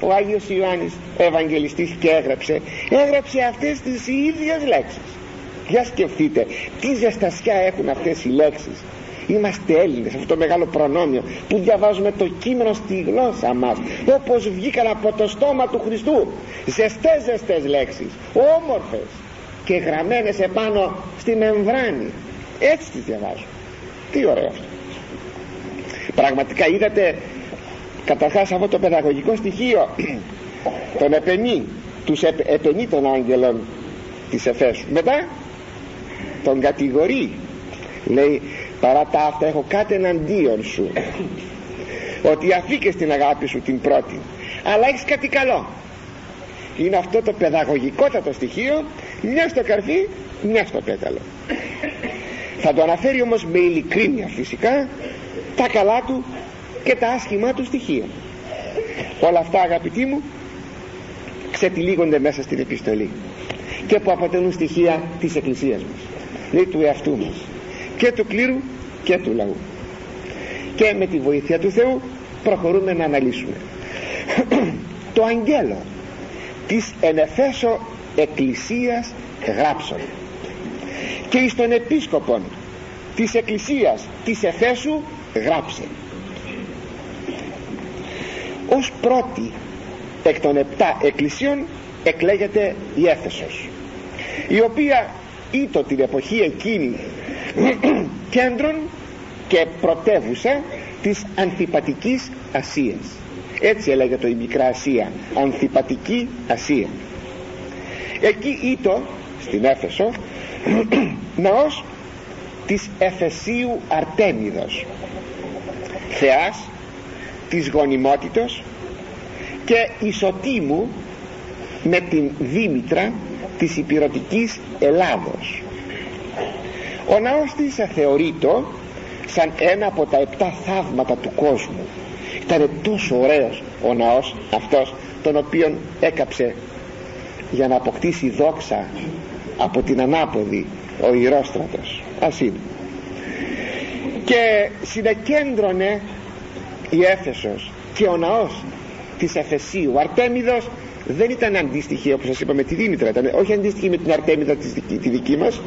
ο Άγιος Ιωάννης Ευαγγελιστής και έγραψε έγραψε αυτές τις ίδιες λέξεις. Για σκεφτείτε τι ζεστασιά έχουν αυτές οι λέξεις είμαστε Έλληνες αυτό το μεγάλο προνόμιο που διαβάζουμε το κείμενο στη γλώσσα μας όπως βγήκαν από το στόμα του Χριστού. Ζεστές ζεστές λέξεις όμορφες και γραμμένες επάνω στη μεμβράνη έτσι τις διαβάζω. Τι ωραίο αυτό. Πραγματικά είδατε καταρχάς αυτό το παιδαγωγικό στοιχείο τον επενεί τους επενεί των άγγελων της Εφέσου. Μετά τον κατηγορεί λέει παρά τα αυτά έχω κάτι εναντίον σου. Ότι αφήκες την αγάπη σου την πρώτη αλλά έχεις κάτι καλό. Είναι αυτό το παιδαγωγικότατο στοιχείο μια στο καρφί μια στο πέταλο. Θα το αναφέρει όμως με ειλικρίνεια φυσικά τα καλά του και τα άσχημά του στοιχεία. Όλα αυτά αγαπητοί μου ξετυλίγονται μέσα στην επιστολή και που αποτελούν στοιχεία της Εκκλησίας μας λέει του εαυτού μας και του κλήρου και του λαού. Και με τη βοήθεια του Θεού προχωρούμε να αναλύσουμε. Το αγγέλο της ενεφέσω εκκλησίας γράψων και εις τον επίσκοπον της εκκλησίας της Εφέσου γράψε ως πρώτη εκ των επτά εκκλησίων εκλέγεται η Έφεσος η οποία ήτο την εποχή εκείνη κέντρον και πρωτεύουσα της Ανθιπατικής Ασίας. Έτσι έλεγε η Μικρά Ασία Ανθιπατική Ασία εκεί ήτο στην Έφεσο ναός της Εφεσίου Αρτέμιδος θεάς της γονιμότητος και ισοτήμου με την Δήμητρα της υπηρωτικής Ελλάδος ο ναός της θεωρείτο σαν ένα από τα επτά θαύματα του κόσμου ήταν τόσο ωραίος ο ναός αυτός τον οποίον έκαψε για να αποκτήσει δόξα από την ανάποδη ο Ηρόστρατος. Ας είναι. Και συνεκέντρωνε η Έφεσος και ο ναός της Εφεσίου. Αρτέμιδος δεν ήταν αντίστοιχη όπως σας είπα με τη Δήμητρα ήταν όχι αντίστοιχη με την Αρτέμιδα της δική, τη δική μας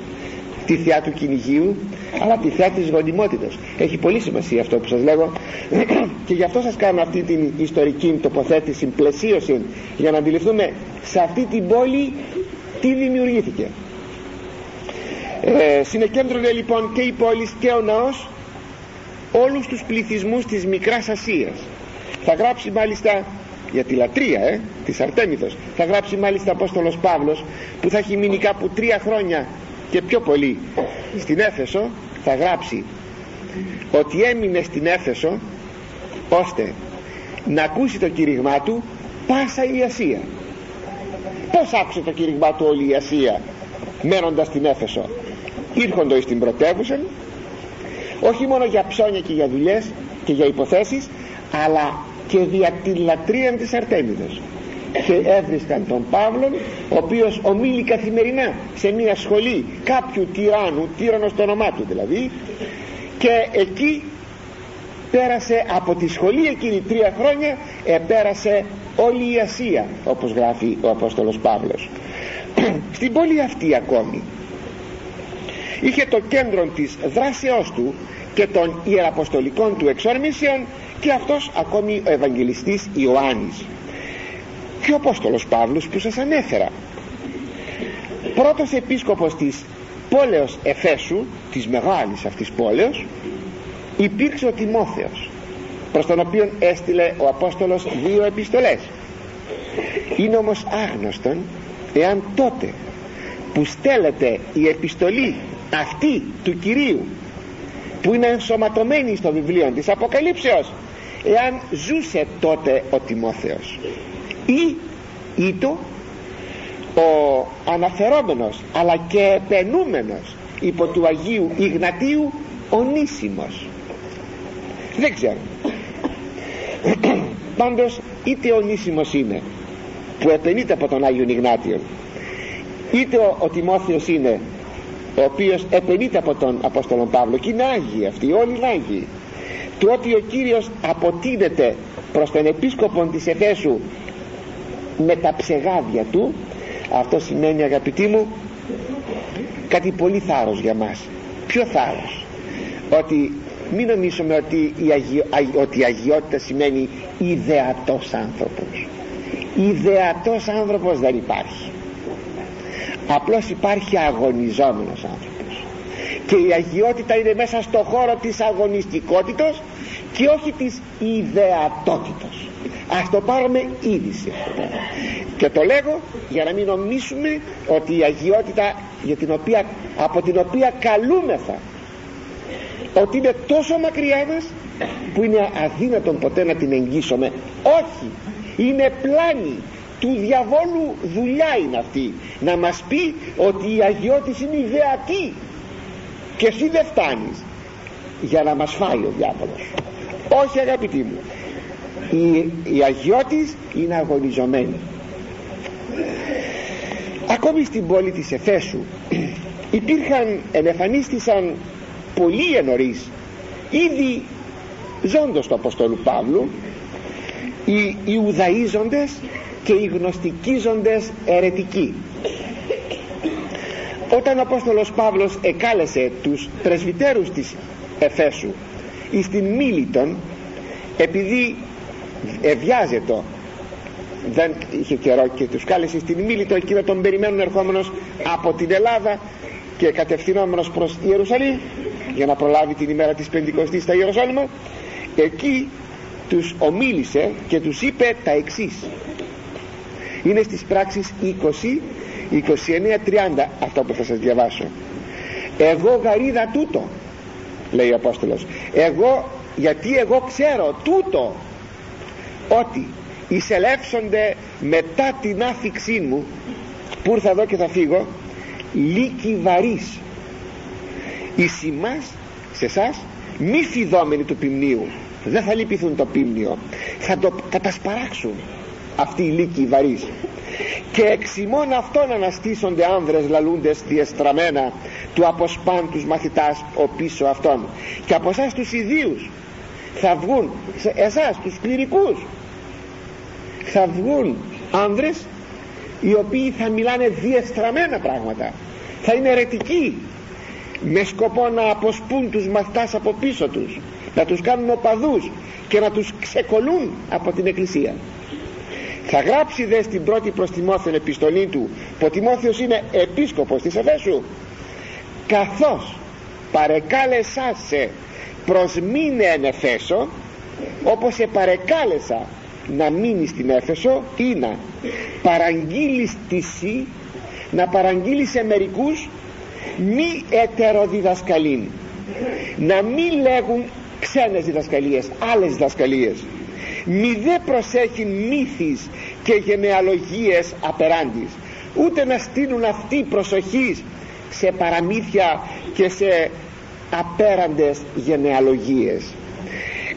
τη θεά του κυνηγίου αλλά τη θεά της γονιμότητας. Έχει πολύ σημασία αυτό που σας λέγω. Και γι' αυτό σας κάνω αυτή την ιστορική τοποθέτηση πλαισίωση για να αντιληφθούμε σε αυτή την πόλη τι δημιουργήθηκε. Ε, συνεκέντρωνε λοιπόν και η πόλη και ο ναός όλους τους πληθυσμούς της Μικράς Ασίας. Θα γράψει μάλιστα για τη λατρεία ε, της Αρτέμιδος θα γράψει μάλιστα Απόστολος Παύλος που θα έχει μείνει κάπου τρία χρόνια και πιο πολύ στην Έφεσο θα γράψει ότι έμεινε στην Έφεσο ώστε να ακούσει το κήρυγμά του πάσα η Ασία πως άκουσε το κήρυγμά του όλη η Ασία μένοντας στην Έφεσο; Ήρχοντο στην πρωτεύουσα όχι μόνο για ψώνια και για δουλειές και για υποθέσεις αλλά και δια τη λατρεία της Αρτέμιδος. και έβρισκαν τον Παύλο ο οποίος ομίλει καθημερινά σε μια σχολή κάποιου τυράννου τύρανος το όνομά του δηλαδή και εκεί πέρασε από τη σχολή εκείνη τρία χρόνια επέρασε όλη η Ασία όπως γράφει ο Απόστολος Παύλος. Στην πόλη αυτή ακόμη είχε το κέντρο της δράσεώς του και των ιεραποστολικών του εξόρμησεων και αυτός ακόμη ο Ευαγγελιστής Ιωάννης και ο Απόστολος Παύλος που σας ανέφερα. Πρώτος επίσκοπος της πόλεως Εφέσου της μεγάλης αυτής πόλεως υπήρξε ο Τιμόθεος προς τον οποίο έστειλε ο Απόστολος δύο επιστολές. Είναι όμως άγνωστον εάν τότε που στέλνεται η επιστολή αυτή του Κυρίου που είναι ενσωματωμένη στο βιβλίο της Αποκαλύψεως εάν ζούσε τότε ο Τιμόθεος ή ήτο ο αναφερόμενος αλλά και επενούμενος υπό του Αγίου Ιγνατίου ονίσιμος δεν ξέρω. Πάντως είτε ονίσιμος είναι που επενείται από τον Άγιο Ιγνάτιο είτε ο, ο Τιμόθεος είναι ο οποίος επενείται από τον Απόστολο Παύλο και είναι Άγιοι αυτοί όλοι είναι Άγιοι του ότι ο Κύριος αποτείνεται προς τον επίσκοπο της Εφέσου με τα ψεγάδια του. Αυτό σημαίνει αγαπητοί μου κάτι πολύ θάρρος για μας. Ποιο θάρρος; Ότι μην νομίζουμε ότι η, αγιο, ότι η αγιότητα σημαίνει ιδεατός άνθρωπος. Ιδεατός άνθρωπος δεν υπάρχει. Απλώς υπάρχει αγωνιζόμενος άνθρωπος. Και η αγιότητα είναι μέσα στο χώρο της αγωνιστικότητος και όχι της ιδεατότητος ας το πάρουμε είδηση και το λέγω για να μην νομίσουμε ότι η αγιότητα για την οποία, από την οποία καλούμεθα ότι είναι τόσο μακριά μας που είναι αδύνατον ποτέ να την εγγύσουμε. Όχι. Είναι πλάνη του διαβόλου δουλειά είναι αυτή. Να μας πει ότι η αγιότης είναι ιδεατή. Και εσύ δεν φτάνεις. Για να μας φάει ο διάβολος. Όχι αγαπητοί μου η, η αγιώτης είναι αγωνιζομένη. Ακόμη στην πόλη της Εφέσου υπήρχαν ενεφανίστησαν πολύ ενωρίς ήδη ζώντος του Αποστόλου Παύλου οι Ιουδαίζοντες και οι γνωστικίζοντες ερετικοί όταν ο Απόστολος Παύλος εκάλεσε τους πρεσβυτέρους της Εφέσου εις την Μίλητον επειδή ευιάζετο δεν είχε καιρό και τους κάλεσε στην Μίλητο εκεί να τον περιμένουν ερχόμενος από την Ελλάδα και κατευθυνόμενος προς Ιερουσαλήμ για να προλάβει την ημέρα της Πεντηκοστής στα Ιερουσάλημα εκεί τους ομίλησε και τους είπε τα εξής. Είναι στις πράξεις 20 29-30 αυτό που θα σας διαβάσω. Εγώ γαρίδα τούτο λέει ο Απόστολος. Εγώ γιατί εγώ ξέρω τούτο ότι εισελεύσονται μετά την άφηξή μου που ήρθα εδώ και θα φύγω λύκοι βαρύς. Εις ημάς σε εσάς μη φιδόμενοι του ποιμνίου. Δεν θα λυπηθούν το πίμνιο θα το κατασπαράξουν αυτοί οι λύκοι βαρύς. Και εξημών αυτών αναστήσονται άνδρες λαλούντες διεστραμμένα του αποσπάν τους μαθητάς ο πίσω αυτών. Και από εσάς τους ιδίους θα βγουν σε εσάς τους κληρικούς. Θα βγουν άνδρες οι οποίοι θα μιλάνε διεστραμμένα πράγματα. Θα είναι αιρετικοί με σκοπό να αποσπούν τους μαθητάς από πίσω τους να τους κάνουν οπαδούς και να τους ξεκολούν από την εκκλησία. Θα γράψει δε στην πρώτη προς Τιμόθεον επιστολή του που ο Τιμόθεος είναι επίσκοπος της Εφέσου καθώς παρεκάλεσά σε προς μήνε εν Εφέσο όπως σε παρεκάλεσα να μείνεις στην Έφεσο ή να παραγγείλεις τη σύ να παραγγείλεις σε μερικούς μη ετεροδιδασκαλήν. Να μην λέγουν ξένες διδασκαλίες άλλες διδασκαλίες. Μη δε προσέχει μύθις και γενεαλογίες απεράντης ούτε να στείλουν αυτή προσοχής σε παραμύθια και σε απέραντες γενεαλογίες.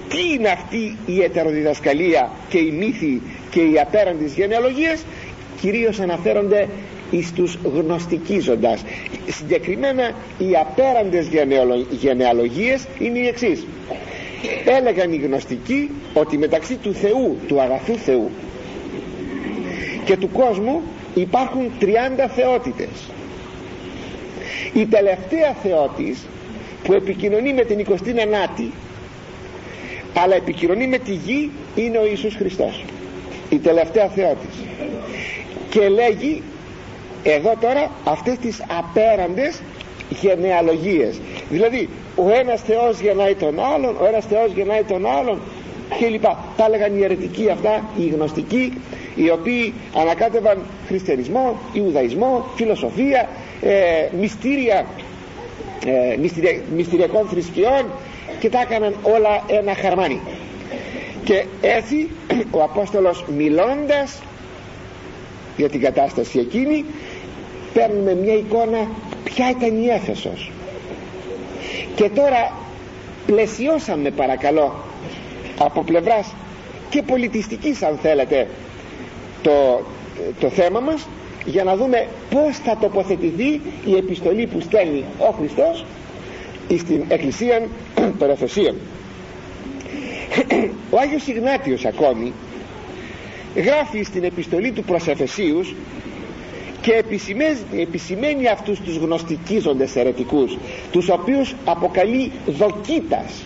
Τι είναι αυτή η ετεροδιδασκαλία και η μύθη και οι απέραντες γενεαλογίες; Κυρίως αναφέρονται εις τους γνωστικίζοντας. Συγκεκριμένα οι απέραντες γενεαλογίες είναι οι εξής. Έλεγαν οι γνωστικοί ότι μεταξύ του Θεού του αγαθού Θεού και του κόσμου υπάρχουν 30 θεότητες. Η τελευταία θεότης που επικοινωνεί με την 29η αλλά επικοινωνεί με τη γη είναι ο Ιησούς Χριστός. Η τελευταία θεότης και λέγει εδώ τώρα αυτές τις απέραντες γενεαλογίες. Δηλαδή ο ένας Θεός γεννάει τον άλλον ο ένας Θεός γεννάει τον άλλον και λοιπά τα έλεγαν οι αιρετικοί αυτά οι γνωστικοί οι οποίοι ανακάτευαν χριστιανισμό, Ιουδαϊσμό, φιλοσοφία ε, μυστήρια ε, μυστηριακών θρησκειών και τα έκαναν όλα ένα χαρμάνι. Και έτσι ο Απόστολος μιλώντας για την κατάσταση εκείνη παίρνουμε μια εικόνα ποια ήταν η Έφεσος. Και τώρα πλαισιώσαμε παρακαλώ από πλευράς και πολιτιστικής αν θέλετε το, το θέμα μας για να δούμε πως θα τοποθετηθεί η επιστολή που στέλνει ο Χριστός στην Εκκλησία των Εφεσίων. Ο Άγιος Ιγνάτιος ακόμη γράφει στην επιστολή του προς Εφεσίους και επισημαίνει αυτούς τους γνωστικίζοντες αιρετικούς τους οποίους αποκαλεί δοκίτας.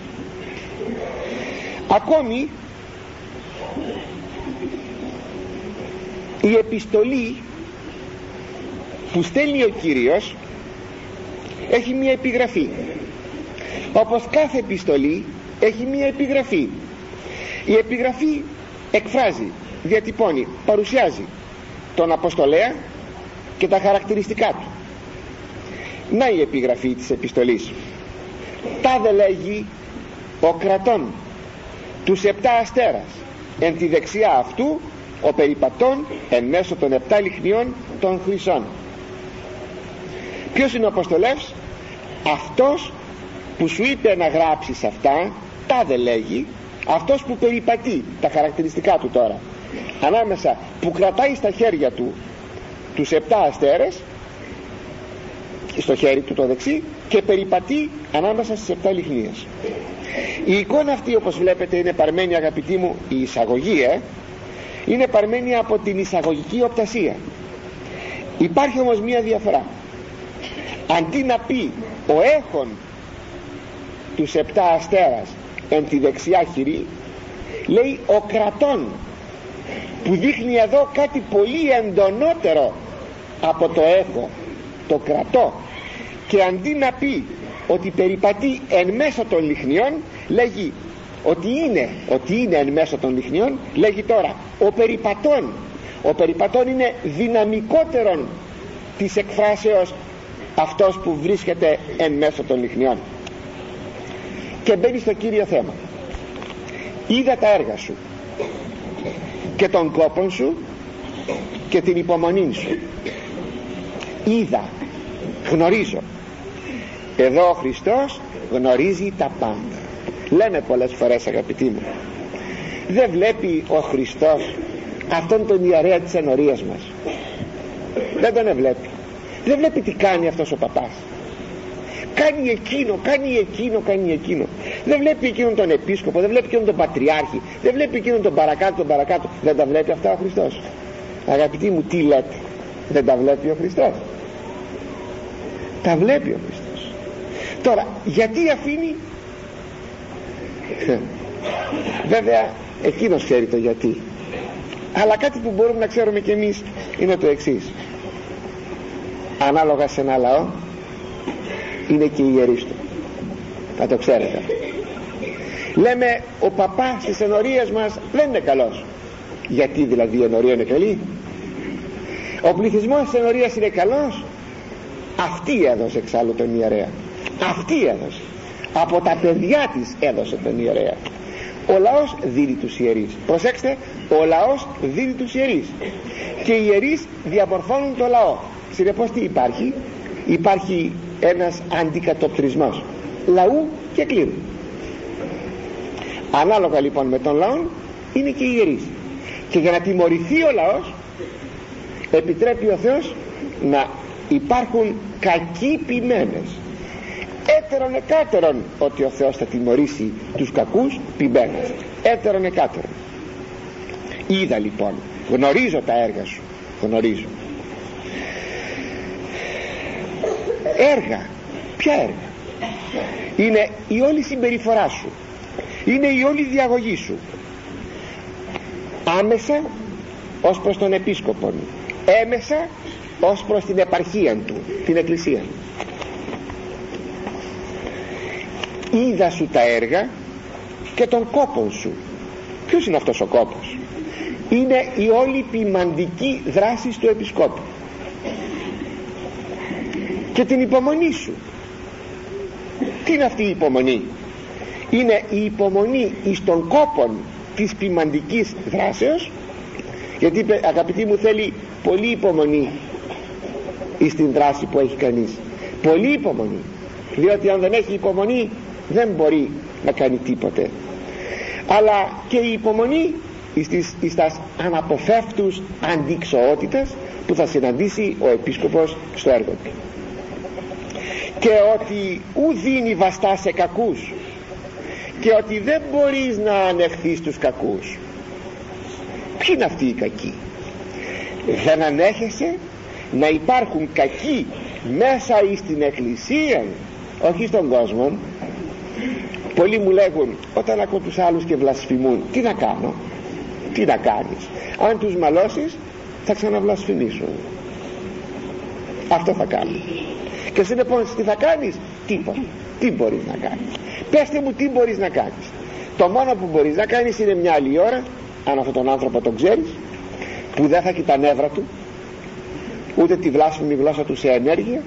Ακόμη η επιστολή που στέλνει ο Κύριος έχει μία επιγραφή. Όπως κάθε επιστολή έχει μία επιγραφή. Η επιγραφή εκφράζει διατυπώνει, παρουσιάζει τον Αποστολέα και τα χαρακτηριστικά του. Να η επιγραφή της επιστολής. Τάδε λέγει ο κρατών τους επτά αστέρας εν τη δεξιά αυτού ο περιπατών εν μέσω των επτά λιχνιών των χρυσών ποιος είναι ο Αποστολεύς; Αυτός που σου είπε να γράψεις αυτά τάδε λέγει. Αυτός που περιπατεί τα χαρακτηριστικά του τώρα. Ανάμεσα που κρατάει στα χέρια του τους επτά αστέρες στο χέρι του το δεξί και περιπατεί ανάμεσα στις επτά λιχνίες. Η εικόνα αυτή όπως βλέπετε είναι παρμένη αγαπητοί μου η εισαγωγή ε, είναι παρμένη από την εισαγωγική οπτασία. Υπάρχει όμως μία διαφορά αντί να πει ο έχων τους επτά αστέρας εν τη δεξιά χειρή λέει ο κρατών που δείχνει εδώ κάτι πολύ εντονότερο από το έχω το κρατώ και αντί να πει ότι περιπατεί εν μέσω των λιχνιών λέγει ότι είναι, ότι είναι εν μέσω των λιχνιών λέγει τώρα ο περιπατών ο περιπατών είναι δυναμικότερον της εκφράσεως αυτός που βρίσκεται εν μέσω των λιχνιών. Και μπαίνει στο κύριο θέμα. Είδα τα έργα σου και τον κόπον σου και την υπομονή σου. Είδα γνωρίζω. Εδώ ο Χριστός γνωρίζει τα πάντα. Λέμε πολλές φορές αγαπητοί μου δεν βλέπει ο Χριστός αυτόν τον ιερέα της ενορίας μας δεν τον βλέπει δεν βλέπει τι κάνει αυτός ο παπάς. Κάνει εκείνο, κάνει εκείνο, κάνει εκείνο. Δεν βλέπει εκείνον τον επίσκοπο δεν βλέπει εκείνον τον πατριάρχη δεν βλέπει εκείνον τον παρακάτω, τον παρακάτω. Δεν τα βλέπει αυτά ο Χριστός. Αγαπητοί μου τι λέτε. Δεν τα βλέπει ο Χριστός. Τα βλέπει ο Χριστός. Τώρα γιατί αφήνει; Βέβαια εκείνος ξέρει το γιατί. Αλλά κάτι που μπορούμε να ξέρουμε κι εμείς είναι το εξής ανάλογα σε ένα λαό είναι και η ιερής του. Θα το ξέρετε. Λέμε ο παπάς στις ενορίες μας δεν είναι καλός. Γιατί δηλαδή η ενορία είναι καλή; Ο πληθυσμός της ενορίας είναι καλός; Αυτή έδωσε εξάλλου τον ιερέα. Αυτή έδωσε. Από τα παιδιά της έδωσε τον ιερέα. Ο λαός δίνει τους ιερείς. Προσέξτε ο λαός δίνει τους ιερείς. Και οι ιερείς διαμορφώνουν το λαό συνεπώς τι υπάρχει; Υπάρχει ένας αντικατοπτρισμός λαού και κλήρου ανάλογα λοιπόν με τον λαό είναι και οι ιερείς. Και για να τιμωρηθεί ο λαός επιτρέπει ο Θεός να υπάρχουν κακοί ποιμένες. Έτερον εκάτερον ότι ο Θεός θα τιμωρήσει τους κακούς ποιμένες. Έτερον εκάτερον. Είδα λοιπόν γνωρίζω τα έργα σου γνωρίζω έργα. Ποια έργα; Είναι η όλη συμπεριφορά σου. Είναι η όλη διαγωγή σου. Άμεσα ως προς τον επίσκοπο έμεσα ως προς την επαρχία του την εκκλησία είδα σου τα έργα και τον κόπο σου. Ποιος είναι αυτός ο κόπος; Είναι η όλη ποιμαντική δράση του επισκόπου και την υπομονή σου. Τι είναι αυτή η υπομονή; Είναι η υπομονή εις των κόπων της ποιμαντικής δράσεως. Γιατί αγαπητοί μου θέλει πολύ υπομονή εις την δράση που έχει κανείς. Πολύ υπομονή. Διότι αν δεν έχει υπομονή δεν μπορεί να κάνει τίποτε. Αλλά και η υπομονή εις, τις, εις τας αναποφεύτους αντικσοότητες που θα συναντήσει ο επίσκοπος στο έργο του και ότι ου δίνει βαστά σε κακούς και ότι δεν μπορείς να ανεχθείς τους κακούς. Ποιοι είναι αυτοί οι κακοί; Δεν ανέχεσαι να υπάρχουν κακοί μέσα εις την εκκλησία όχι στον κόσμο. Πολλοί μου λέγουν όταν ακούω τους άλλους και βλασφημούν τι να κάνω; Τι να κάνεις; Αν τους μαλώσεις θα ξαναβλασφημίσουν. Αυτό θα κάνω και συνεπώς τι θα κάνεις; Τίποτα τι μπορείς να κάνεις; Πέστε μου τι μπορείς να κάνεις. Το μόνο που μπορείς να κάνεις είναι μια άλλη ώρα αν αυτόν τον άνθρωπο τον ξέρεις που δεν θα έχει τα νεύρα του ούτε τη βλάσιμη γλώσσα του σε ενέργεια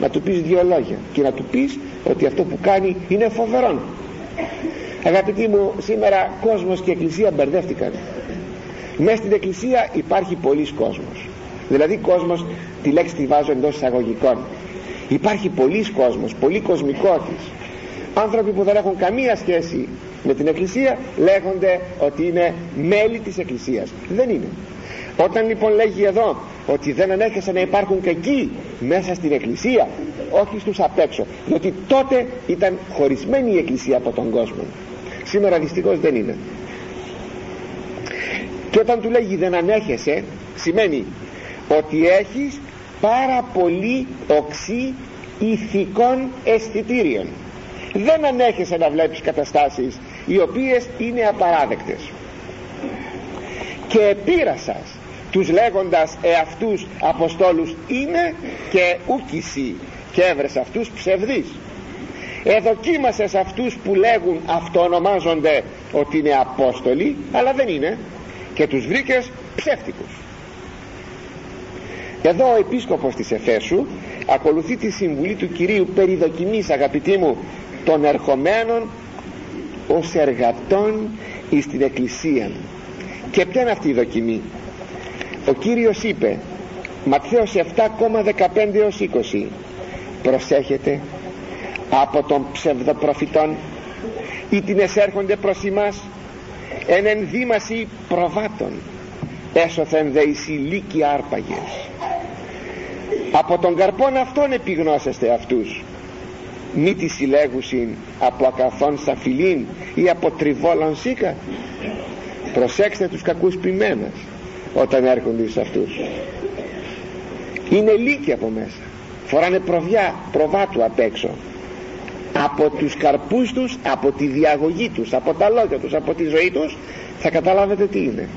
να του πεις δύο λόγια και να του πεις ότι αυτό που κάνει είναι φοβερό αγαπητοί μου σήμερα κόσμος και εκκλησία μπερδεύτηκαν. Μέσα στην εκκλησία υπάρχει πολλής κόσμος. Δηλαδή κόσμος τη λέξη τη βάζω εντός εισαγωγικών υπάρχει πολλής κόσμος πολύ κοσμικότης. Άνθρωποι που δεν έχουν καμία σχέση με την εκκλησία λέγονται ότι είναι μέλη της εκκλησίας. Δεν είναι. Όταν λοιπόν λέγει εδώ ότι δεν ανέχεσαι να υπάρχουν κακοί μέσα στην εκκλησία όχι στους απ' έξω διότι τότε ήταν χωρισμένη η εκκλησία από τον κόσμο. Σήμερα δυστυχώς δεν είναι. Και όταν του λέγει δεν ανέχεσαι σημαίνει ότι έχεις πάρα πολύ οξύ ηθικών αισθητήριων. Δεν ανέχεσαι να βλέπεις καταστάσεις οι οποίες είναι απαράδεκτες. Και επίρασας τους λέγοντας εαυτούς αποστόλους είναι και ούκηση και έβρες αυτούς ψευδείς εδοκίμασες αυτούς που λέγουν αυτονομάζονται ότι είναι απόστολοι αλλά δεν είναι και τους βρήκες ψεύτικους εδώ ο επίσκοπος της Εφέσου ακολουθεί τη συμβουλή του Κυρίου περί δοκιμής αγαπητοί μου των ερχομένων ως εργατών εις την Εκκλησία και ποια είναι αυτή η δοκιμή; Ο Κύριος είπε Ματθαίος 7,15 έως 20 προσέχετε από τον ψευδοπροφητών ή την εσέρχονται προς εμάς εν ενδύμαση προβάτων. Έσωθεν δε εις ηλίκη άρπαγες από τον καρπόν αυτόν επιγνώσεστε αυτούς. Μη τη συλλέγουσιν από ακαθόν σαφιλίν ή από τριβόλαν σίκα. Προσέξτε τους κακούς ποιμένες όταν έρχονται σε αυτούς. Είναι λύκοι από μέσα. Φοράνε προβιά, προβάτου απ' έξω. Από τους καρπούς τους από τη διαγωγή τους από τα λόγια τους, από τη ζωή τους θα καταλάβετε τι είναι.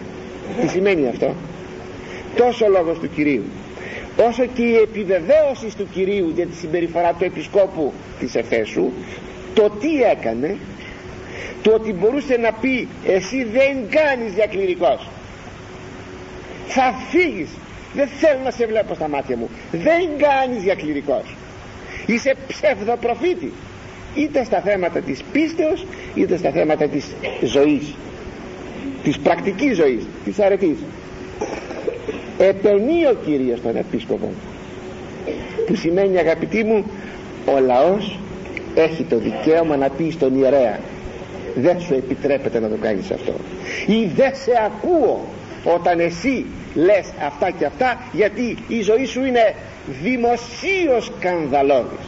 Τι σημαίνει αυτό; Τόσο λόγος του Κυρίου όσο και η επιβεβαίωση του Κυρίου για τη συμπεριφορά του Επισκόπου της Εφέσου το τι έκανε το ότι μπορούσε να πει εσύ δεν κάνεις για κληρικός θα φύγεις. Δεν θέλω να σε βλέπω στα μάτια μου. Δεν κάνεις για κληρικός είσαι ψευδοπροφήτη είτε στα θέματα της πίστεως είτε στα θέματα της ζωής. Της πρακτικής ζωής της αρετής επενεί ο Κύριος τον επίσκοπο που σημαίνει αγαπητοί μου ο λαός έχει το δικαίωμα να πει στον ιερέα δεν σου επιτρέπεται να το κάνεις αυτό ή δεν σε ακούω όταν εσύ λες αυτά και αυτά γιατί η ζωή σου είναι δημοσίως σκανδαλώδης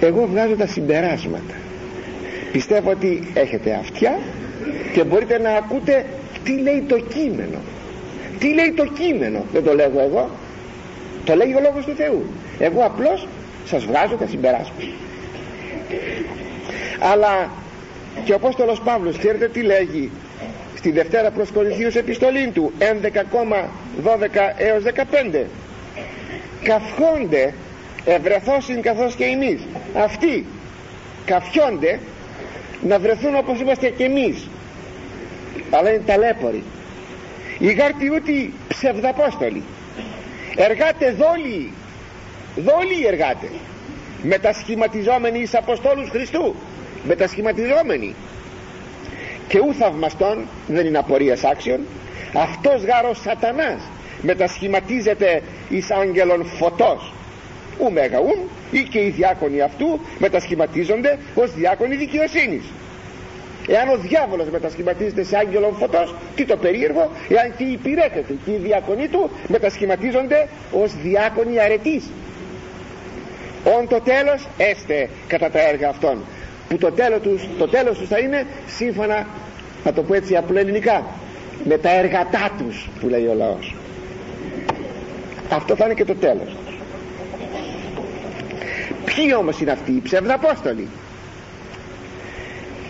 εγώ βγάζω τα συμπεράσματα. Πιστεύω ότι έχετε αυτιά και μπορείτε να ακούτε τι λέει το κείμενο; Τι λέει το κείμενο; Δεν το λέγω εγώ το λέει ο Λόγος του Θεού. Εγώ απλώς σας βγάζω τα συμπεράσματα. Αλλά και ο Απόστολος Παύλος ξέρετε τι λέγει στη Δευτέρα προς Κορινθίους επιστολή του 11,12 έως 15 καυχόνται ευρεθώσιν καθώς και εμείς αυτοί καφιόνται να βρεθούν όπως είμαστε και εμείς αλλά είναι ταλέποροι. Οι γάρτιούτοι ψευδαπόστολοι. Εργάτες δόλοι. Δόλοι εργάτες. Μετασχηματιζόμενοι εις Αποστόλους Χριστού. Μετασχηματιζόμενοι. Και ου θαυμαστών δεν είναι απορίας άξιων. Αυτός γάρος σατανάς μετασχηματίζεται εις άγγελον φωτός. Ου μέγαουν ή και οι διάκονοι αυτού μετασχηματίζονται ως διάκονοι δικαιοσύνης εάν ο διάβολος μετασχηματίζεται σε άγγελον φωτός τι το περίεργο εάν και οι υπηρέτες και οι διάκονοι του μετασχηματίζονται ως διάκονοι αρετής. Όν το τέλος έστε κατά τα έργα αυτών που το τέλος τους, το τέλος τους θα είναι σύμφωνα να το πω έτσι απλό ελληνικά με τα εργατά τους που λέει ο λαός. Αυτό θα είναι και το τέλος ποιοι όμως είναι αυτοί οι ψευδαπόστολοι;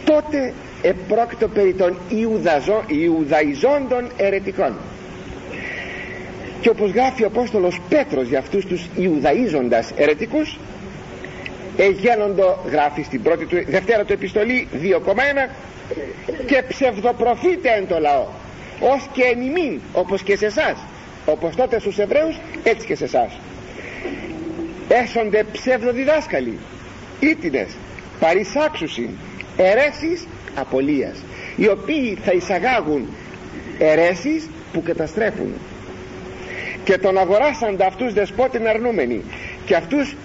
Τότε επρόκειτο περί των Ιουδαζό, Ιουδαϊζόντων ερετικών και όπως γράφει ο Απόστολος Πέτρος για αυτούς τους Ιουδαίζοντας ερετικούς εγένοντο γράφει στην πρώτη του, δευτέρα του επιστολή 2,1 και ψευδοπροφήτε εν το λαό ως και εν ημίν όπως και σε εσάς όπως τότε στους Εβραίους έτσι και σε εσάς. Έσονται ψευδοδιδάσκαλοι ήτινες παρισάξουσιν αιρέσεις απολίας οι οποίοι θα εισαγάγουν αιρέσεις που καταστρέφουν. Και τον αγοράσαντα αυτούς δεσπότην αρνούμενοι. Και αυτούς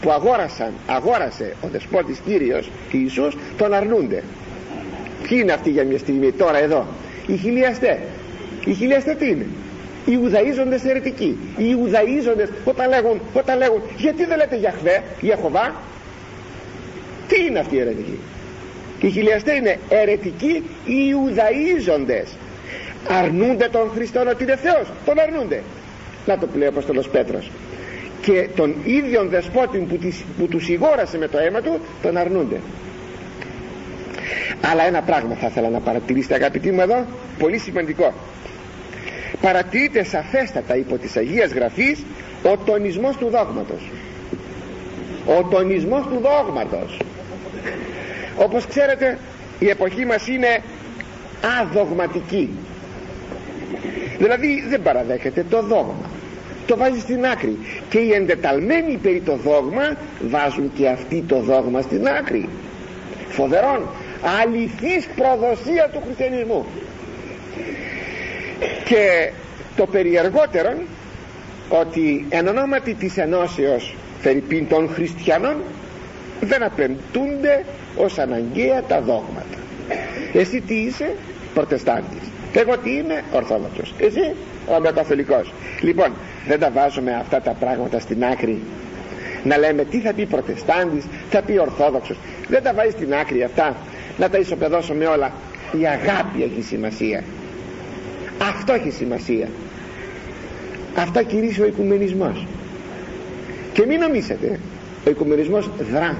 που αγόρασαν αγόρασε ο δεσπότης Κύριος Ιησούς τον αρνούνται. Ποιοι είναι αυτοί για μια στιγμή τώρα εδώ; Οι χιλιαστές. Οι χιλιαστές τι είναι; Οι Ιουδαίζοντες αιρετικοί. Οι Ιουδαίζοντες όταν λέγουν, όταν λέγουν γιατί δεν λέτε Γιαχβέ, Ιεχωβά τι είναι αυτοί οι αιρετικοί οι χιλιαστέ είναι αιρετικοί οι Ιουδαίζοντες αρνούνται τον Χριστό ότι είναι Θεός. Τον αρνούνται. Να το λέει ο Απόστολος Πέτρος. Και τον ίδιον δεσπότη που, που τους σιγόρασε με το αίμα του τον αρνούνται. Αλλά ένα πράγμα θα ήθελα να παρατηρήσετε αγαπητοί μου εδώ. Πολύ σημαντικό. Παρατηρείται σαφέστατα υπό της Αγίας Γραφής ο τονισμός του δόγματος. Ο τονισμός του δόγματος όπως ξέρετε η εποχή μας είναι αδογματική. Δηλαδή δεν παραδέχεται το δόγμα. Το βάζει στην άκρη. Και οι εντεταλμένοι περί το δόγμα βάζουν και αυτοί το δόγμα στην άκρη. Φοβερόν. Αληθής προδοσία του χριστιανισμού. Και το περιεργότερο ότι εν ονόματι της ενώσεως φερειπίν των χριστιανών δεν απεντούνται ως αναγκαία τα δόγματα. Εσύ τι είσαι προτεστάντης. Εγώ τι είμαι ορθόδοξος. Εσύ ο καθολικός λοιπόν δεν τα βάζουμε αυτά τα πράγματα στην άκρη. Να λέμε τι θα πει προτεστάντης θα πει ορθόδοξος. Δεν τα βάζει στην άκρη αυτά. Να τα ισοπεδώσουμε όλα. Η αγάπη έχει σημασία. Αυτό έχει σημασία. Αυτά κηρύσσει ο οικουμενισμός. Και μην νομίσετε ο οικουμενισμός δρά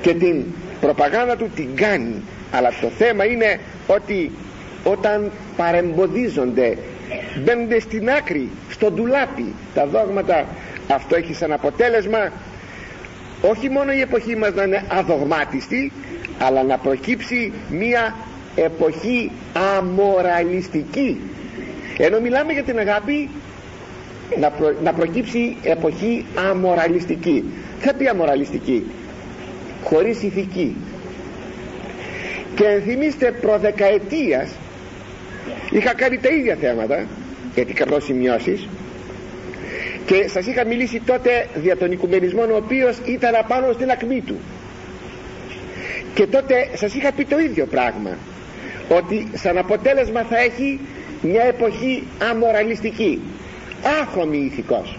και την προπαγάνδα του την κάνει. Αλλά το θέμα είναι ότι όταν παρεμποδίζονται μπαίνονται στην άκρη στο ντουλάπι τα δόγματα. Αυτό έχει σαν αποτέλεσμα όχι μόνο η εποχή μας να είναι αδογμάτιστη αλλά να προκύψει μία εποχή αμοραλιστική. Ενώ μιλάμε για την αγάπη να, να προκύψει εποχή αμοραλιστική. Θα πει αμοραλιστική χωρίς ηθική. Και ενθυμίστε προδεκαετίας είχα κάνει τα ίδια θέματα γιατί κρατώ σημειώσεις και σας είχα μιλήσει τότε για τον οικουμενισμό ο οποίος ήταν απάνω στην ακμή του. Και τότε σας είχα πει το ίδιο πράγμα ότι σαν αποτέλεσμα θα έχει μια εποχή αμοραλιστική. Άχρωμη ηθικός.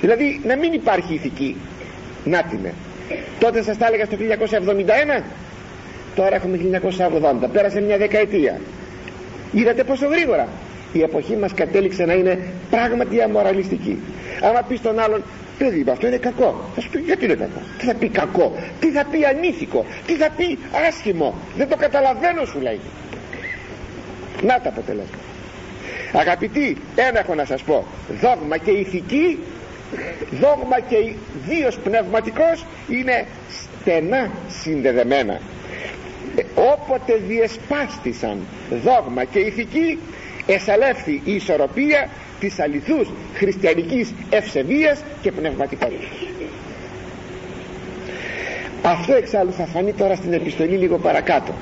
Δηλαδή να μην υπάρχει ηθική. Να την τότε σας τα έλεγα στο 1971 τώρα έχουμε 1980 πέρασε μια δεκαετία. Είδατε πόσο γρήγορα; Η εποχή μας κατέληξε να είναι πράγματι αμοραλιστική. Άμα πεις στον άλλον παιδί αυτό είναι κακό θα σου πει γιατί είναι κακό; Τι θα πει κακό; Τι θα πει ανήθικο; Τι θα πει άσχημο; Δεν το καταλαβαίνω σου λέει. Να τα αποτελέσματα. Αγαπητοί ένα έχω να σας πω. Δόγμα και ηθική δόγμα και δύο πνευματικός είναι στενά συνδεδεμένα. Ε, όποτε διεσπάστησαν δόγμα και ηθική εσαλεύθη η ισορροπία της αληθούς χριστιανικής ευσεβίας και πνευματικότητας. Αυτό εξάλλου θα φανεί τώρα στην επιστολή λίγο παρακάτω.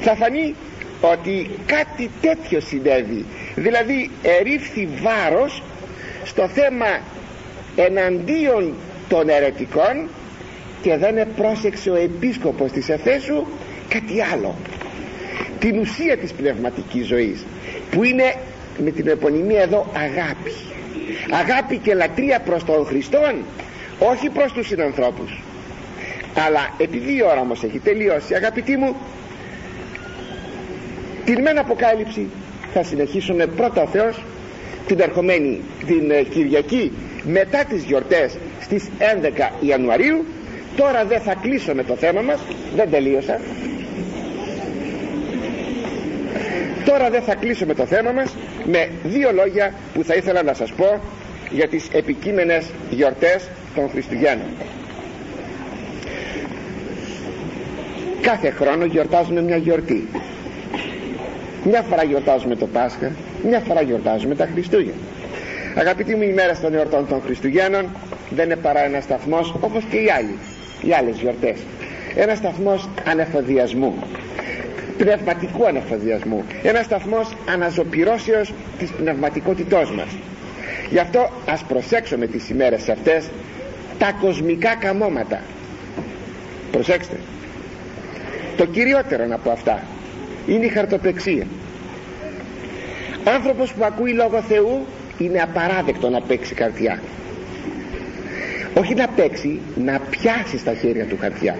Θα φανεί ότι κάτι τέτοιο συνέβη. Δηλαδή ερίφθη βάρος στο θέμα εναντίον των αιρετικών και δεν πρόσεξε ο επίσκοπος της Εφέσου κάτι άλλο. Την ουσία της πνευματικής ζωής που είναι με την επωνυμία εδώ αγάπη. Αγάπη και λατρεία προς τον Χριστόν όχι προς τους συνανθρώπους. Αλλά επειδή η ώρα μας έχει τελειώσει αγαπητοί μου την μεν αποκάλυψη θα συνεχίσουμε πρώτα ο Θεός την ερχομένη την ε, Κυριακή μετά τις γιορτές στις 11 Ιανουαρίου τώρα δεν θα κλείσω με το θέμα μας. Δεν τελείωσα. Τώρα δεν θα κλείσω με το θέμα μας με δύο λόγια που θα ήθελα να σας πω για τις επικείμενες γιορτές των Χριστουγέννων. Κάθε χρόνο γιορτάζουμε μια γιορτή. Μια φορά γιορτάζουμε το Πάσχα μια φορά γιορτάζουμε τα Χριστούγεννα αγαπητοί μου ημέρα των εορτών των Χριστουγέννων δεν είναι παρά ένας σταθμός όπως και οι άλλοι οι άλλες γιορτές. Ένας σταθμός ανεφοδιασμού πνευματικού ανεφοδιασμού. Ένας σταθμός αναζωπυρώσεως της πνευματικότητός μας. Γι' αυτό ας προσέξουμε τις ημέρες αυτές τα κοσμικά καμώματα. Προσέξτε. Το κυριότερο από αυτά είναι η χαρτοπεξία. Άνθρωπος που ακούει λόγο Θεού είναι απαράδεκτο να παίξει καρδιά όχι να παίξει να πιάσει στα χέρια του χαρτιά.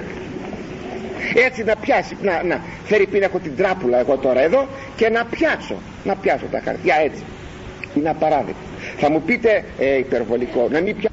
Έτσι να πιάσει να, να φέρει πίνα έχω την τράπουλα εγώ τώρα εδώ και να πιάσω να πιάσω τα χαρτιά έτσι. Είναι απαράδεκτο. Θα μου πείτε ε, υπερβολικό να μην πιάσω